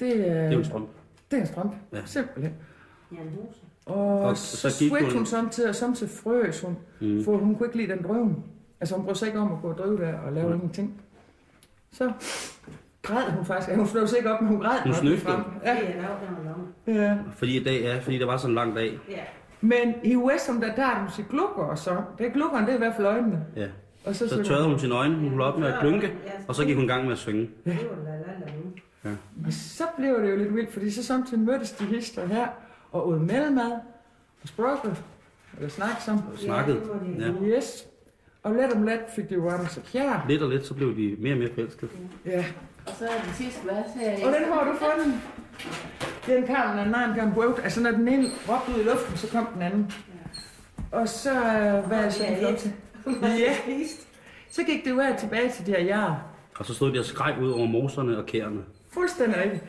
Det, er, det er en strømpe. det er en strømpe. Ja. Simpelthen. Jan Huse. Og, Og så, gik hun- hun samtidig, og samtidig frøs hun, mm. for hun kunne ikke lide den drøven. Altså hun brød sig ikke om at gå og drive der og lave Nej. ingenting. Så græd hun faktisk. Ja, hun slog sig ikke op, men hun græd. Hun. Det Ja. er ja. Fordi, i dag, ja, fordi det var sådan en lang dag. Ja. Men i Westham, der, der er der musik glukker og så. Det er glukkerne, det er i hvert fald øjnene. Ja. Og så, Så tørrede hun sine øjne, hun holdt op med at klynke, og så gik hun i gang med at synge. La nu. Og så blev det jo lidt vildt, fordi så samtidig mødtes de hister her, og åd mellemad, og sprogge, eller snak som. Og snakkede. Ja, det var det. Ja. Yes. Og let om let fik det jo varmt så kjær. Lidt og lidt, så blev de mere og mere forelskede. Ja. Og så er den sidste vers her. Og den har du fundet. Den kam, den anden kan bøvt. Altså når den ene råbte ud i luften, så kom den anden. Og så, øh, hvad er så flot? Ja. Så gik det jo af tilbage til de her jar. Og så stod de og skreg ud over moserne og kærne. Fuldstændig rigtigt.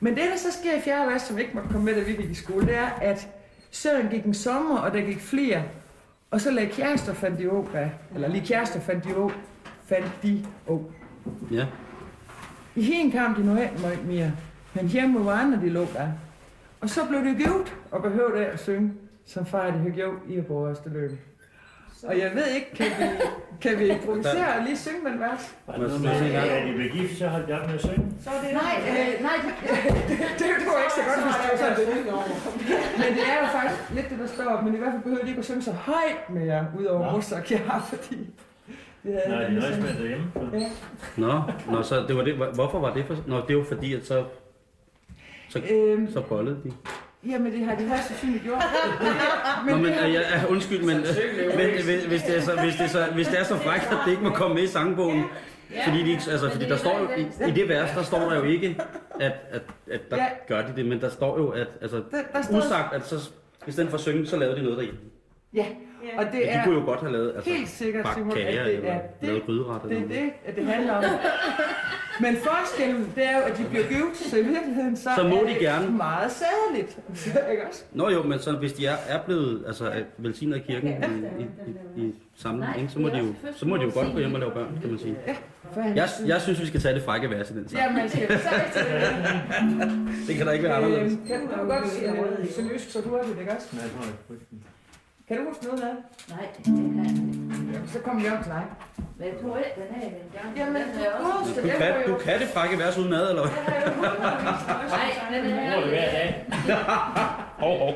Men det, der så sker i fjerde vers, som ikke måtte komme med, da vi gik i skole, det er, at søren gik en sommer, og der gik flere. Og så lagde kærester fandt de op af. Eller lige kærester fandt de op. Fandt de op. Ja. I hende kom de nu ikke mere. Men hjemme var andre, de lå der. Og så blev det givet, og behøvede af at synge, som far de havde gjort i vores løb. Og jeg ved ikke, kan vi, kan vi improvisere og lige synge med en vers? Var det noget at da de blev gift, så holdt jeg op med at synge? Så er det nej, øh, nej, [laughs] det, det, det var ikke så godt, hvis det var sådan det. Men det er jo faktisk lidt det, der står op, men i hvert fald behøver de ikke at synge så højt mere, udover. Mozart og Kjær, fordi... Det havde Nej, de nøjes med derhjemme. Ja. Nå, nå, så det var det. Hvorfor var det for... Nå, det var fordi, at så, så, Øhm, så bollede de. Jamen, det har de højst sandsynligt gjort. [laughs] Nå, men det har- øh, ja, ja, undskyld, men, men hvis, hvis, det er så, hvis, det er så, hvis det er så frækt, at det ikke må komme med i sangbogen, fordi, de ikke, altså, fordi der står jo, i, i det vers, der står der jo ikke, at, at, at der Ja. gør de det, men der står jo, at altså, Der, der står, usagt, at så, i stedet for at synge, så lavede de noget derhjemme. Ja, og det Ja, de er kunne jo godt have lavet, altså, helt sikkert, Simon, at kager, det eller er lavet det, gryderetter. det, er eller det, at det handler om. Men forskellen, det er jo, at de bliver givet, så i virkeligheden, så, Så må er de det gerne. meget sædeligt. [laughs] Ikke også? Nå jo, men så, hvis de er, er blevet altså, at velsignet af kirken i, i, i, i samling, ikke, så, må de jo, så må de jo godt gå hjem og lave børn, kan man sige. Han Jeg, jeg synes, vi skal tage det frække vers i den sang. Ja, man skal så til det. [laughs] Det kan da ikke være anderledes. Øhm, Kan du godt sige det sønderjysk så hurtigt, ikke også? Nej, jeg tror ikke, frygten. Kan du huske noget af det? Nej, det kan jeg ikke. Så kommer vi om til dig. Men jeg tror ikke, den er i den gang. Jamen, den er du også... husker Du kan, du kan det frække vers uden ad, eller hvad? [laughs] Nej, den Nu er bruger det hver dag. [laughs] Hov, hov.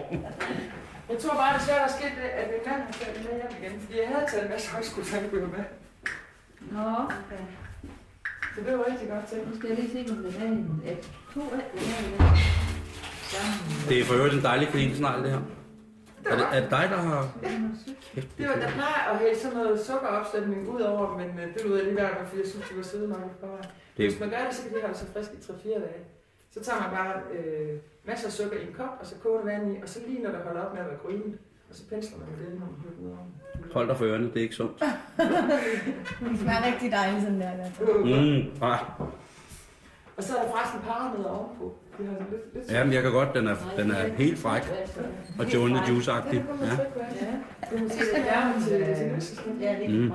Jeg tror bare, det er svært at ske det, at min mand har taget med hjem igen, fordi jeg havde taget en masse højskolesandbøger med. Nå, okay. Så det var rigtig godt til. Nu skal jeg lige se, om den er. Jeg tror ikke, den er. Det er for øvrigt en dejlig kanelsnegl, det her. Er det, er det dig, der har... Kæft, Det var, der plejer at hælde sådan noget sukkeropstemning ud over, men øh, det ud af lige hver gang, fordi jeg synes, det var i forvejen. Det- Hvis man gør det, så kan det holde sig frisk i 3-4 dage. Så tager man bare øh, masser af sukker i en kop, og så koger vand i, og så lige når det holder op med at være grynet, og så pensler man det, når man hører ud over. Hold dig for ørerne, det er ikke sundt. [laughs] Det smager rigtig dejligt sådan der. der. [laughs] Mm, ah. Og så er der faktisk en paranødder ovenpå. Lidt, lidt Ja, men jeg kan godt, den er, den er helt fræk og Joe the Juice-agtig. Ja. Er lidt er Mm.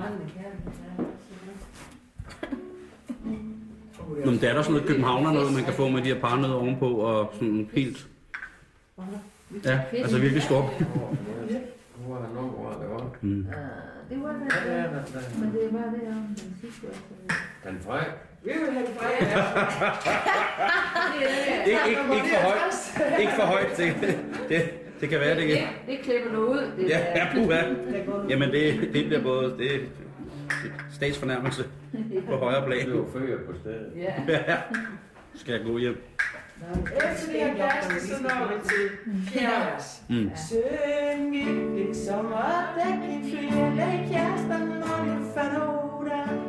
Nå, men det er der sådan noget københavner noget, man kan få med de her parnødder ovenpå, og sådan helt... Ja, altså virkelig er var? Mm. Ah, er er altså. Den fræk. Vi vil have det fra jer. Ikke, ikke, ikke for højt. Ikke for højt. Det, det, det kan være, det Det, kan. det klipper du ud. Det Ja, ja, puha. Jamen, det, det bliver både det, det statsfornærmelse på [laughs] højre plan. Det var før på stedet. [laughs] Ja. Skal jeg gå hjem? Efter det her vers, så når vi til vers. Mm. Syng ikke som opdæk i flere kærester, når vi fandt oda. I hende kom vi noget med mere, men hjemme var noget lå. Og så blev det givet op af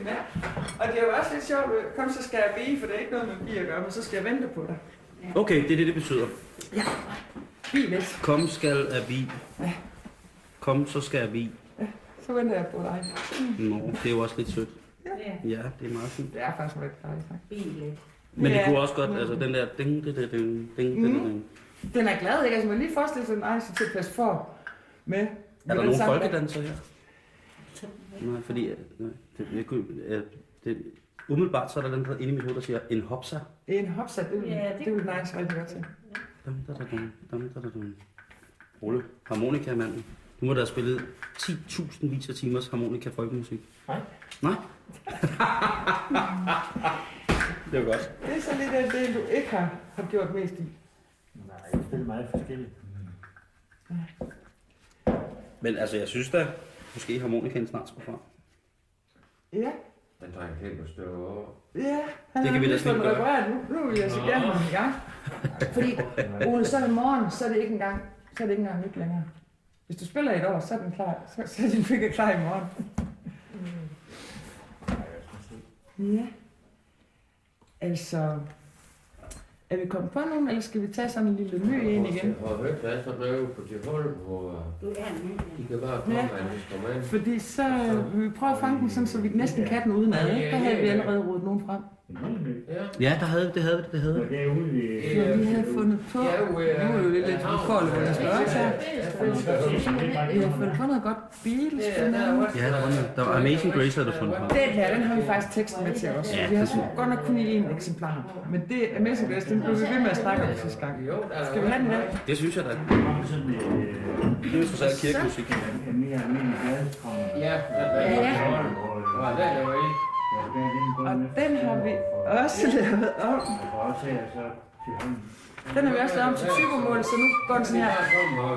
Den der. Og det er jo også lidt sjovt, kom så skal jeg blive, for det er ikke noget med bi at gøre, men så skal jeg vente på dig. Okay, det er det, det betyder. Bi lidt. Kom skal er vi. Kom, så skal vi. Så så venter jeg på dig. Nå, det er jo også lidt sødt. Ja. Ja, det er meget fint. Det er faktisk rigtig dejligt. tak. Bilet. Men det Ja. kunne også godt, altså den der ding, ding, ding, ding, ding, ding, ding. Den er glad, ikke? Altså, man lige forestille sig, den så til at passe for med. Er der nogen folkedanser her? Nej, fordi nej, det, jeg kunne, øh, det, umiddelbart så er der den der inde i mit hoved, der siger en hopsa. En hopsat, det, Ja, det det, vil nice rigtig godt til. Dum, da, da, dum, dum, da, da, dum. Ole, harmonika manden. Du må da have spillet 10.000 vis af timers harmonika folkemusik. Nej. Nej? [laughs] det var godt. Det er så lidt af det, du ikke har, har gjort mest i. Nej, jeg spiller meget forskelligt. Men altså, jeg synes da, måske harmonikaen snart skulle frem. Ja, Den trænger helt på støv over. ja. Det Han kan har vi da gøre. repareret nu. Nu vil jeg så gerne have gang. Fordi, Ole, så i morgen, så er det ikke engang, så er det ikke engang nyt længere. Hvis du spiller i et år, så er den klar. Så, så er din finger klar i morgen. Ja. Altså, er vi kommet på nogen, eller skal vi tage sådan en lille ny en igen? Jeg har hørt, er sådan noget på hvor Du er en ny. de kan bare komme Ja. Fordi så øh, vi prøve at fange den sådan, så vi næsten kan den uden ad. ikke? Der havde vi allerede rodet nogen frem. Ja. Ja, der havde, det havde vi, det havde vi. Så vi havde fundet på. Nu Ja, øh, er det jo lidt lidt koldt, hvor jeg skal også her. Vi har fundet på noget godt andet. Ja, der var, noget- der var Amazing Grace, havde du fundet på. Den her, den har vi faktisk teksten med til også. Ja, Vi har godt nok kun i én eksemplar. Men det Amazing Grace, den blev vi ved med at snakke om sidste gang. Skal vi have den der? Det synes jeg da. Der øh, Det er jo trods alt kirkemusik. Ja, Ja, ja. Jeg var i. Og den har vi også lavet om. Den har vi også lavet om til typermål, så nu går den sådan her.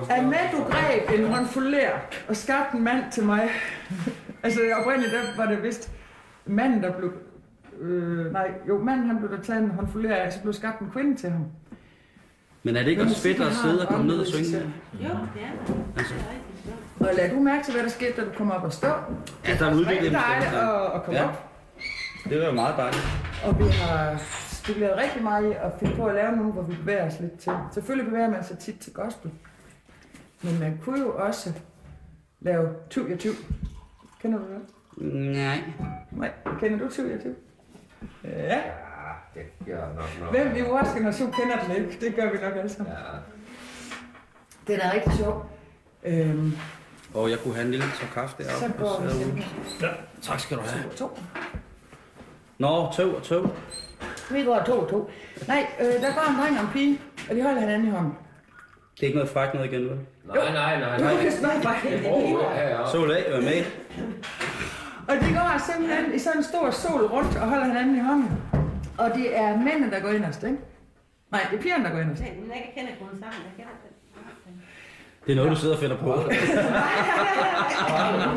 At med du greb en håndfulder og skabte en mand til mig. [laughs] altså oprindeligt der var det vist manden, der blev... Øh, nej, jo, manden han blev der taget en håndfulder af, så blev skabt en kvinde til ham. Men er det ikke også fedt at sidde og komme ned og synge? Jo, ja. Altså, Det er. Og lad du mærke til, hvad der skete, da du kom op og stå. ja, der er udviklet Rigtig dejligt bestemt. at, at komme Ja. op. Det var jo meget dejligt. Og vi har spekuleret rigtig meget i at finde på at lave nogle, hvor vi bevæger os lidt til. Selvfølgelig bevæger man sig tit til gospel. Men man kunne jo også lave 20 ja 20. Kender du det? Nej. Nej, kender du 20 ja 20? Ja. Det gør nok noget. Hvem i vores generation kender den ikke? Det gør vi nok alle sammen. Ja. Den er rigtig sjov. Øhm, Og jeg kunne have en lille tår kaffe så deroppe. går og vi simpelthen Tak skal du have. to. Nå, tøv og tøv. Vi går to og to. Nej, øh, der går en dreng og en pige, og de holder hinanden i hånden. Det er ikke noget frækt noget igen, vel? Nej, nej, nej. Nej. kan jeg snakke bare helt ja. Så af, var med. Og de går simpelthen i sådan en stor sol rundt og holder hinanden i hånden. Og det er mændene, der går inderst, ikke? Nej, det er pigerne, der går inderst. Men jeg kender kun sammen. Jeg kender den. Det er noget, du sidder og finder på. Du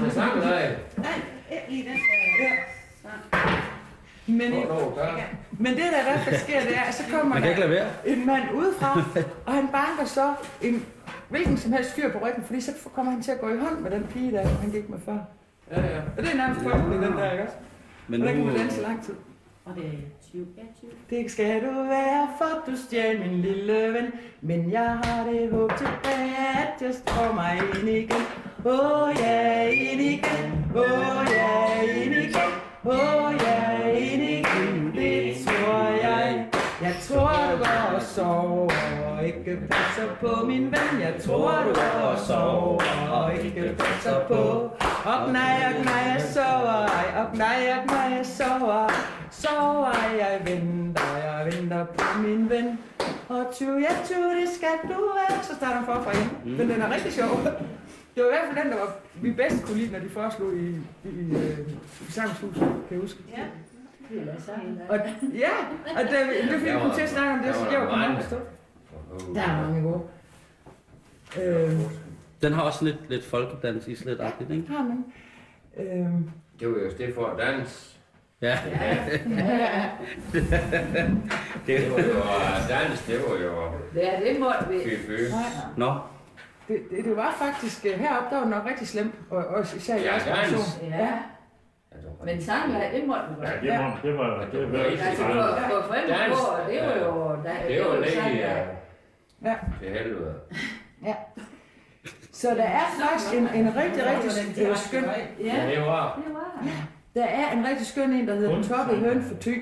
til sang, nej? Nej, ikke lige den. øh, sang. Men, Nå, nå, der. men det, der i hvert fald sker, det er, at så kommer Man kan der en mand udefra, og han banker så en hvilken som helst fyr på ryggen, fordi så kommer han til at gå i hånd med den pige, der han gik med før. Ja, ja. Og det er nærmest frygteligt, den der, ikke også? Men Og der kan man danse i lang tid. Og det er 20. Ja, 20. Det skal du være, for du stjal min lille ven. Men jeg har det håb tilbage, at jeg står mig ind igen. Åh oh, ja, ind igen. Åh oh, ja, ind igen. Åh oh, ja, ind sover og ikke passer på min ven. Jeg tror, du går og sover og ikke passer på. Og nej, og nej, jeg sover ej. Og nej, og nej, jeg sover Sover jeg venter, jeg venter på min ven. Og tu, ja, tu, det skal du være. Så starter den forfra igen. Mm. Men den er rigtig sjov. Det var i hvert fald den, der var, vi bedst kunne lide, når de foreslog i, i, i, øh, i Samshuset, kan jeg huske. Ja. Og, ja, og det, det er fordi, vi kom til at snakke om det, så jeg var kommet op. Der er mange gode. Øh, den har også lidt, lidt folkedans i slet-agtigt, ikke? har man. Øh, Det var jo det for at danse. Ja. [laughs] Det var jo dans, det var jo Ja, det må vi. fy Nå, det, det, det, var faktisk øh, heroppe, der var nok rigtig slemt, og, og især i Ja, jeres dans. generation. Ja. Men sang, ja, det måtte vi Ja, godt. det var, det var, det var Altså, så for, meget. for forældre på, det var jo... Der, Det var der- øh, Ja. til helvede. Så der er faktisk en, en rigtig, rigtig øh, skøn... Ja, det var. Det var. Der er en rigtig skøn en, der hedder Den toppede høn for ty.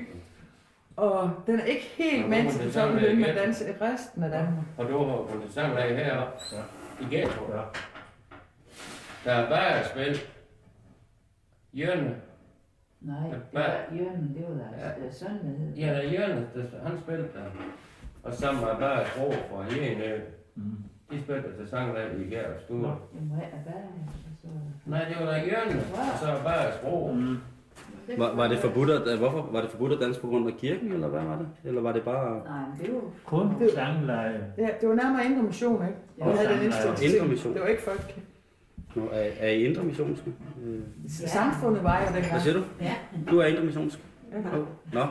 Og den er ikke helt Ja, med til det den med høn, men danser i resten af Danmark. Og du har på det samme lag heroppe. Ja. I Ghetto. Ja. Der er bare et spil. Jørgen. Nej, det Hvad? var Jørgen, det var deres søn, der hed. Ja, der er Jørgen, der, han spillede der. Og sammen med bare et sprog fra Jene. Mm. De spillede til sanglag i Gær og. Det må jeg bare, så... Nej, det var der Jørgen. Og så bare et sprog. Mm. Var, var det forbudt at, hvorfor var det forbudt at danse på grund af kirken, eller hvad var det? Eller var det bare Nej, det var... Kun sangleje. Ja, det var nærmere indre mission, ikke? Og Vi havde den sammen er indstilling Indre til. mission. Det var ikke folk. Nå, er, er I indre missionske? Øh, Samfundet var Hvad dengang. siger du? Ja. Du er indre missionsk? Ja. Nå.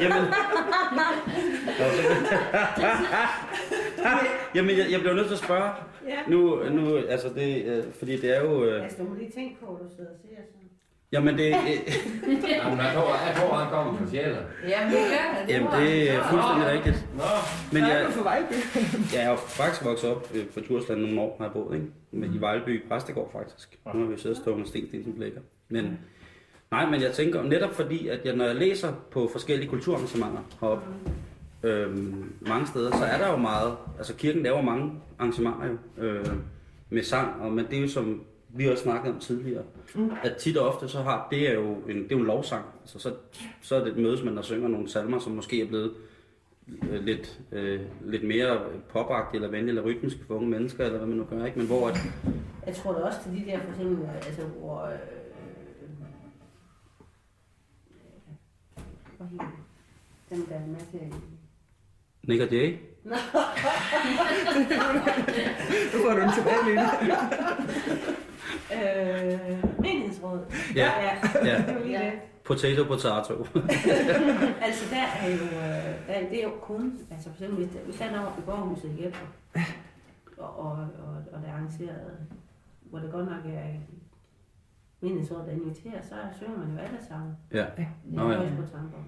Jamen. Nå, Jamen, jeg, jeg bliver nødt til at spørge. Ja. Nu, nu altså det, øh, fordi det er jo... Øh, Altså, du må lige tænke på, at du sidder og siger sådan. Jamen, det, [laughs] Jamen, jeg tror, jeg tror, han kommer fra Sjælland. Jamen, det gør han. jamen, det er fuldstændig rigtigt. Nå, Men jeg, du for Vejlby. [laughs] jeg er jo faktisk vokset op øh, på Djursland nogle år, har jeg boet, ikke? Men i Vejleby, Præstegård faktisk. Nu har vi siddet og stået med sten, sten, blækker. Men, nej, men jeg tænker netop fordi, at jeg, når jeg læser på forskellige kulturarrangementer heroppe, øhm, mange steder, så er der jo meget, altså kirken laver mange arrangementer jo, øh, med sang, og, men det er jo som vi også snakkede om tidligere, mm. at tit og ofte så har, det er jo en, det er jo en lovsang, altså så, så er det et mødesmand, der synger nogle salmer, som måske er blevet øh, lidt, øh, lidt mere popagtige eller venlige eller rytmiske for unge mennesker, eller hvad man nu gør, ikke? Men hvor at, Jeg tror da også til de der, for eksempel, øh, altså, hvor... Øh, det? dem, der er med til... Nick og Jay, [laughs] Nu får du den tilbage lige. [laughs] Øh, menighedsråd. Ja. ja. ja, [laughs] Det var lige det. potato potato. [laughs] Altså, der er jo, øh, der, det er jo kun, altså for eksempel, hvis der, hvis der er i i Gældrup, og, og, og, og der er arrangeret, hvor det godt nok er menighedsrådet, der inviterer, så synger man jo alle sammen. ja. Det Nå, er ja. også på tanker.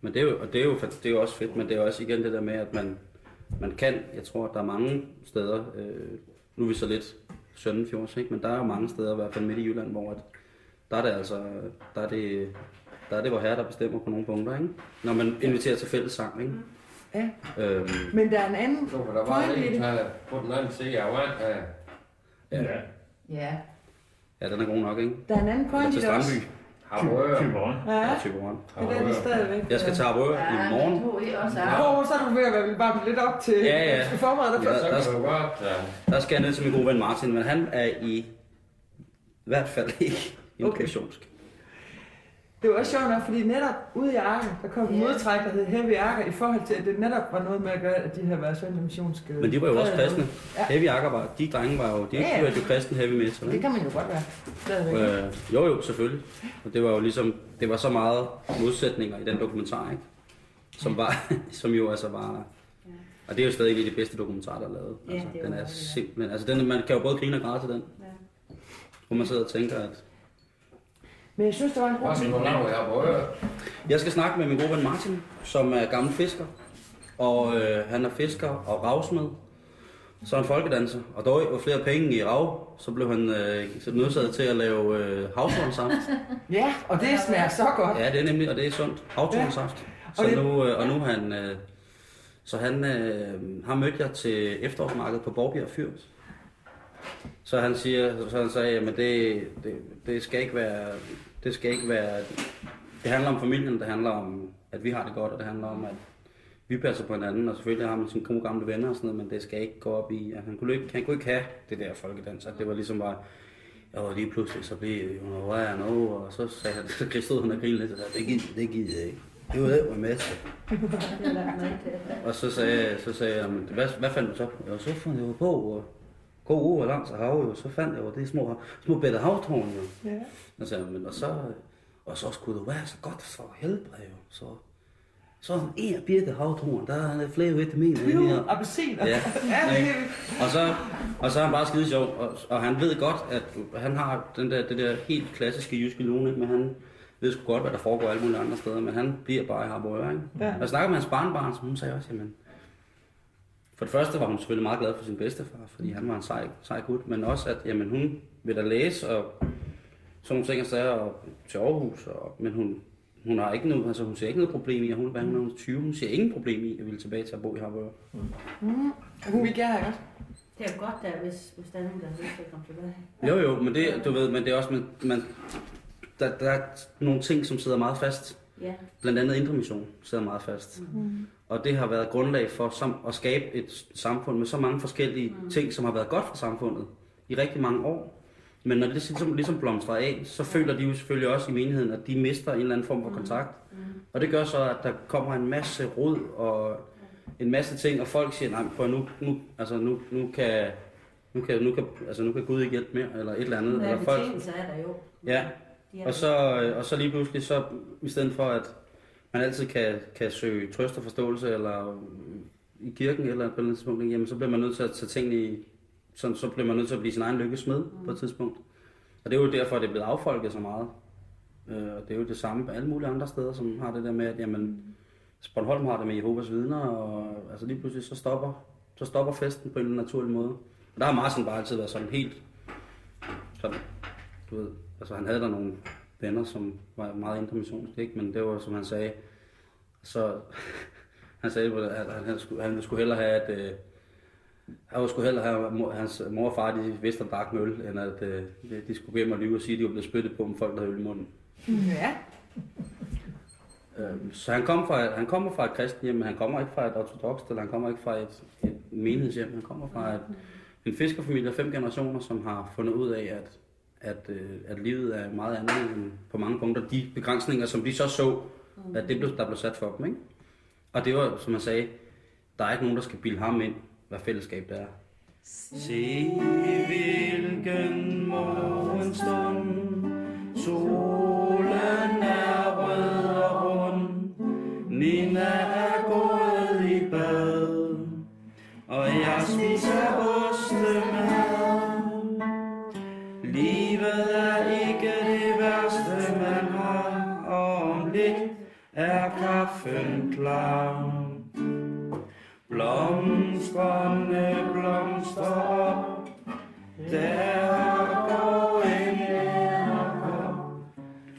Men det er, jo, og det, er jo, det er jo også fedt, men det er også igen det der med, at man, man kan, jeg tror, at der er mange steder, øh, nu er vi så lidt Søndenfjords, ikke? men der er jo mange steder, i hvert fald midt i Jylland, hvor at, der er det altså, der er det, der er det, hvor herre, der bestemmer på nogle punkter, ikke? Når man inviterer til fællessang, ikke? Ja. Øhm, Men der er en anden så var der point i en det. her på den anden side af vand her. Ja. Ja. ja, den er god nok, ikke? Der er en anden point i til det også. Strandby, Harboøre. Typeron. Ja, ja. Typeron. det er det stadigvæk. Jeg skal til Harboøre Ja, i morgen. det tog I også Åh, af. så er du ved at være bare lidt op til Ja, ja. til forberedt dig. Ja. Så kan du godt... Uh, Der skal jeg ned til min gode ven Martin, men han er i hvert fald ikke Okay. informationsk. Det var også sjovt nok, fordi netop ude i Arke, der kom en Ja. modtræk, der hed Heavy Arke, i forhold til, at det netop var noget med at gøre, at de her været sådan missionske... Men de var jo også kristne. Ja. Heavy Akker var, de drenge var jo, de Ja, ja. jo kristen heavy metal. Det ikke? kan man jo godt være. Stadigvæk. Øh, jo jo, selvfølgelig. Og det var jo ligesom, det var så meget modsætninger i den dokumentar, ikke? Som, var, [laughs] som jo altså var... Og det er jo stadig en af de bedste dokumentarer, der er lavet. Ja, Altså, det er den er det, simpelthen... Altså, den, man kan jo både grine og græde til den. Ja. Hvor man sidder og tænker, at... Men jeg synes, der var en god ting. Jeg skal snakke med min gode ven Martin, som er gammel fisker. Og øh, han er fisker og ravsmed. Så er han folkedanser. Og dog var flere penge i rav, så blev han øh, så nødsaget til at lave øh, havtornsaft. [laughs] Ja, og det smager så godt. Ja, det er nemlig, og det er sundt. Havtornsaft. Så Og det- nu, øh, og nu han... Øh, så han øh, har mødt jeg til efterårsmarkedet på Borgbjerg Fyr. Så han siger, så han sagde, at det, det, det, skal ikke være, det skal ikke være, det handler om familien, det handler om, at vi har det godt, og det handler om, at vi passer på hinanden, og selvfølgelig har man sine gode gamle venner og sådan noget, men det skal ikke gå op i, at han kunne ikke, han kunne ikke have det der folkedans, at det var ligesom bare, og lige pludselig så blev jo noget rør nu, og så sagde han, så stod han og grinede lidt, og sagde, det gider, det gider jeg ikke. Det var [laughs] det, var til. Og så sagde, så sagde jeg, "Men hvad, hvad fandt du så? Jo, så fandt jeg jo på, og gå over langs hav, jo, så fandt jeg jo det små, små bedre havtårn, jo. Ja. Og, så, men, og, så, og så skulle det være så godt for helbred, jo. Så, så en af birke havtårn, der er flere vitaminer i her. Appelsiner. Ja, ja Og så, og så er han bare skide sjov, og, og han ved godt, at han har den der, det der helt klassiske jyske lune, men han ved sgu godt, hvad der foregår alle mulige andre steder, men han bliver bare i Harboøre, ikke? Ja. Og jeg snakker med hans barnbarn, som hun sagde også, jamen, For det første var hun selvfølgelig meget glad for sin bedstefar, fordi han var en sej, sej gut, men også at jamen, hun vil da læse og sådan nogle ting og sager og til Aarhus, og, men hun, hun, har ikke noget, altså, hun ser ikke noget problem i, at hun, hvad, hun er 20, hun ser ingen problem i at ville tilbage til at bo i Harboøre. Mm. Hun vil gerne, ikke? Det er jo godt, der, hvis, hvis der er nogen, der har lyst til at komme tilbage. Jo, jo, men det, du ved, men det er også, man, man, der, der er nogle ting, som sidder meget fast. Ja. Blandt andet indre mission sidder meget fast. Mm. Og det har været grundlag for som, at skabe et samfund med så mange forskellige mm. ting, som har været godt for samfundet i rigtig mange år. Men når det ligesom, ligesom blomstrer af, så føler de jo selvfølgelig også i menigheden, at de mister en eller anden form for kontakt. Mm. Og det gør så, at der kommer en masse rod og en masse ting, og folk siger, nej, prøv nu, nu, altså nu, nu kan, nu kan, nu kan, altså nu kan Gud ikke hjælpe mere, eller et eller andet. Men eller folk, er der jo. Ja, og så, øh, og så lige pludselig, så i stedet for at man altid kan, kan søge trøst og forståelse, eller øh, i kirken eller på et eller andet tidspunkt, jamen, så bliver man nødt til at tage tingene i, sådan, så bliver man nødt til at blive sin egen lykkesmed mm. på et tidspunkt. Og det er jo derfor, at det er blevet affolket så meget. Øh, og det er jo det samme på alle mulige andre steder, som har det der med, at jamen, Bornholm har det med Jehovas vidner, og altså lige pludselig så stopper, så stopper festen på en naturlig måde. Og der har Martin bare altid været sådan helt, sådan, du ved, altså han havde der nogle venner, som var meget intermissionske, ikke? men det var, som han sagde, så [laughs] han sagde, at han, han, skulle, han skulle hellere have, at øh, han skulle hellere have, hans mor og far, de vidste at møl, end at øh, de skulle hjem og lyve og sige, at de var blevet spyttet på, om folk der havde øl i munden. Ja. Øhm, Så han, kom fra, han kommer fra et kristen hjem, men han kommer ikke fra et ortodoxt, eller han kommer ikke fra et, et menighedshjem. Han kommer fra et, en fiskerfamilie af fem generationer, som har fundet ud af, at, at, øh, at livet er meget andet end på mange punkter. De begrænsninger, som de så så, at det blev, der blev sat for dem. Ikke? Og det var, som jeg sagde, der er ikke nogen, der skal bilde ham ind, hvad fællesskab det er. Se hvilken morgenstund Solen er kaffen klar Blomsterne blomster op. Der går en ærker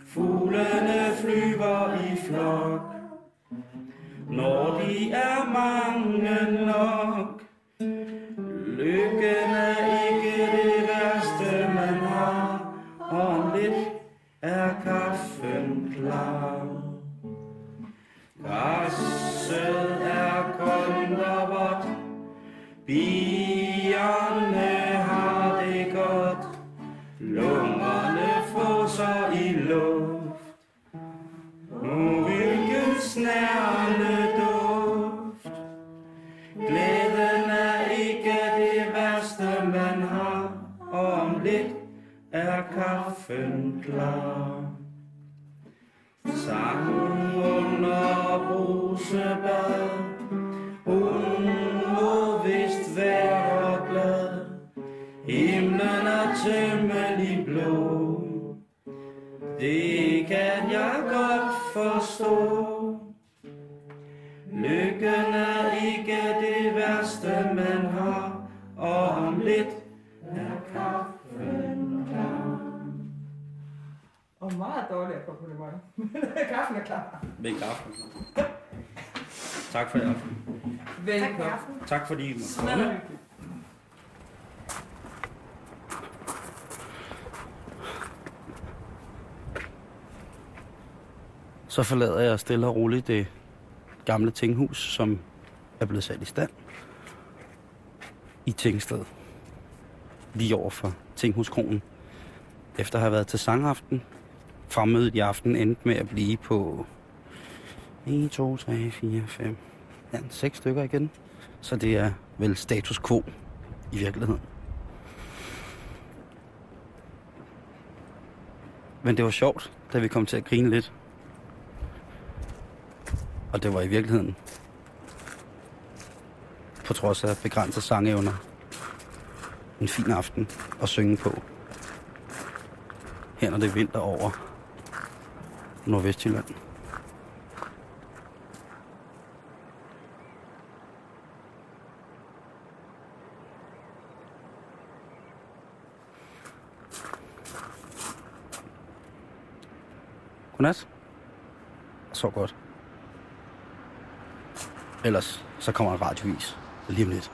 Fuglene flyver i flok. Når de er mange nok Lykken er kaffen klar. Sang under brusebad Hun må vist være glad. Himlen er temmelig blå. Det kan jeg godt forstå. Lykken er ikke det værste man har. Dårligere komplimenter. [laughs] Kaffen er klar. Med kaffen. Tak for i aften. Velkommen. Tak fordi I måtte Smadret komme. hyggeligt. Så forlader jeg stille og roligt det gamle tinghus, som er blevet sat i stand i Tingsted. Lige over for Tinghuskronen. Efter at have været til sangaften, fremmødet i aften endte med at blive på 1, 2, 3, 4, 5, ja, 6 stykker igen. Så det er vel status quo i virkeligheden. Men det var sjovt, da vi kom til at grine lidt. Og det var i virkeligheden, på trods af begrænsede sangevner, en fin aften at synge på. Her når det er vinter over Nordvestjylland. Godnat. Så godt. Ellers så kommer en radiovis lige om lidt.